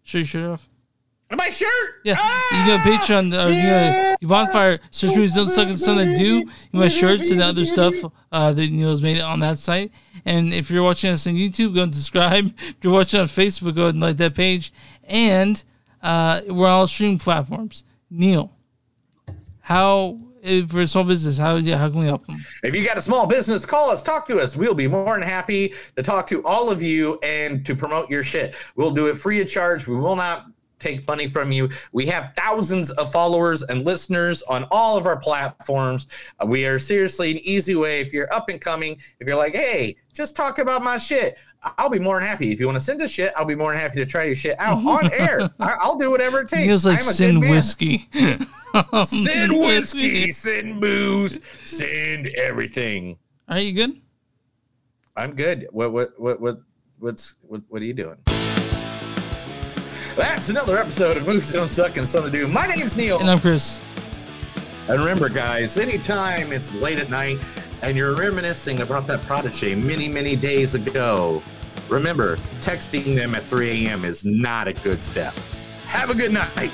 Show your shirt off. My shirt. Yeah, you can go to Patreon or you go to Bonfire. Search movies don't suck and some that do. You buy shirts and other stuff uh, that Neil's made it on that site. And if you're watching us on YouTube, go and subscribe. If you're watching on Facebook, go and like that page. And uh, we're on all streaming platforms. Neil, how eh, for a small business, how how can we help them? If you got a small business, call us, talk to us. We'll be more than happy to talk to all of you and to promote your shit. We'll do it free of charge. We will not take money from you. We have thousands of followers and listeners on all of our platforms. Uh, we are seriously an easy way. If you're up and coming, if you're like, hey, just talk about my shit. I'll be more than happy. If you want to send us shit, I'll be more than happy to try your shit out on air. I'll do whatever it takes. Neil's like I'm a sin whiskey. Send whiskey, send booze, send everything. Are you good? I'm good. What what what what what's what what are you doing? That's another episode of Movies Don't Suck and Some That Do. My name's Neil. And I'm Chris. And remember, guys, anytime it's late at night and you're reminiscing about that prodigy many, many days ago, remember, texting them at 3 a.m. is not a good step. Have a good night.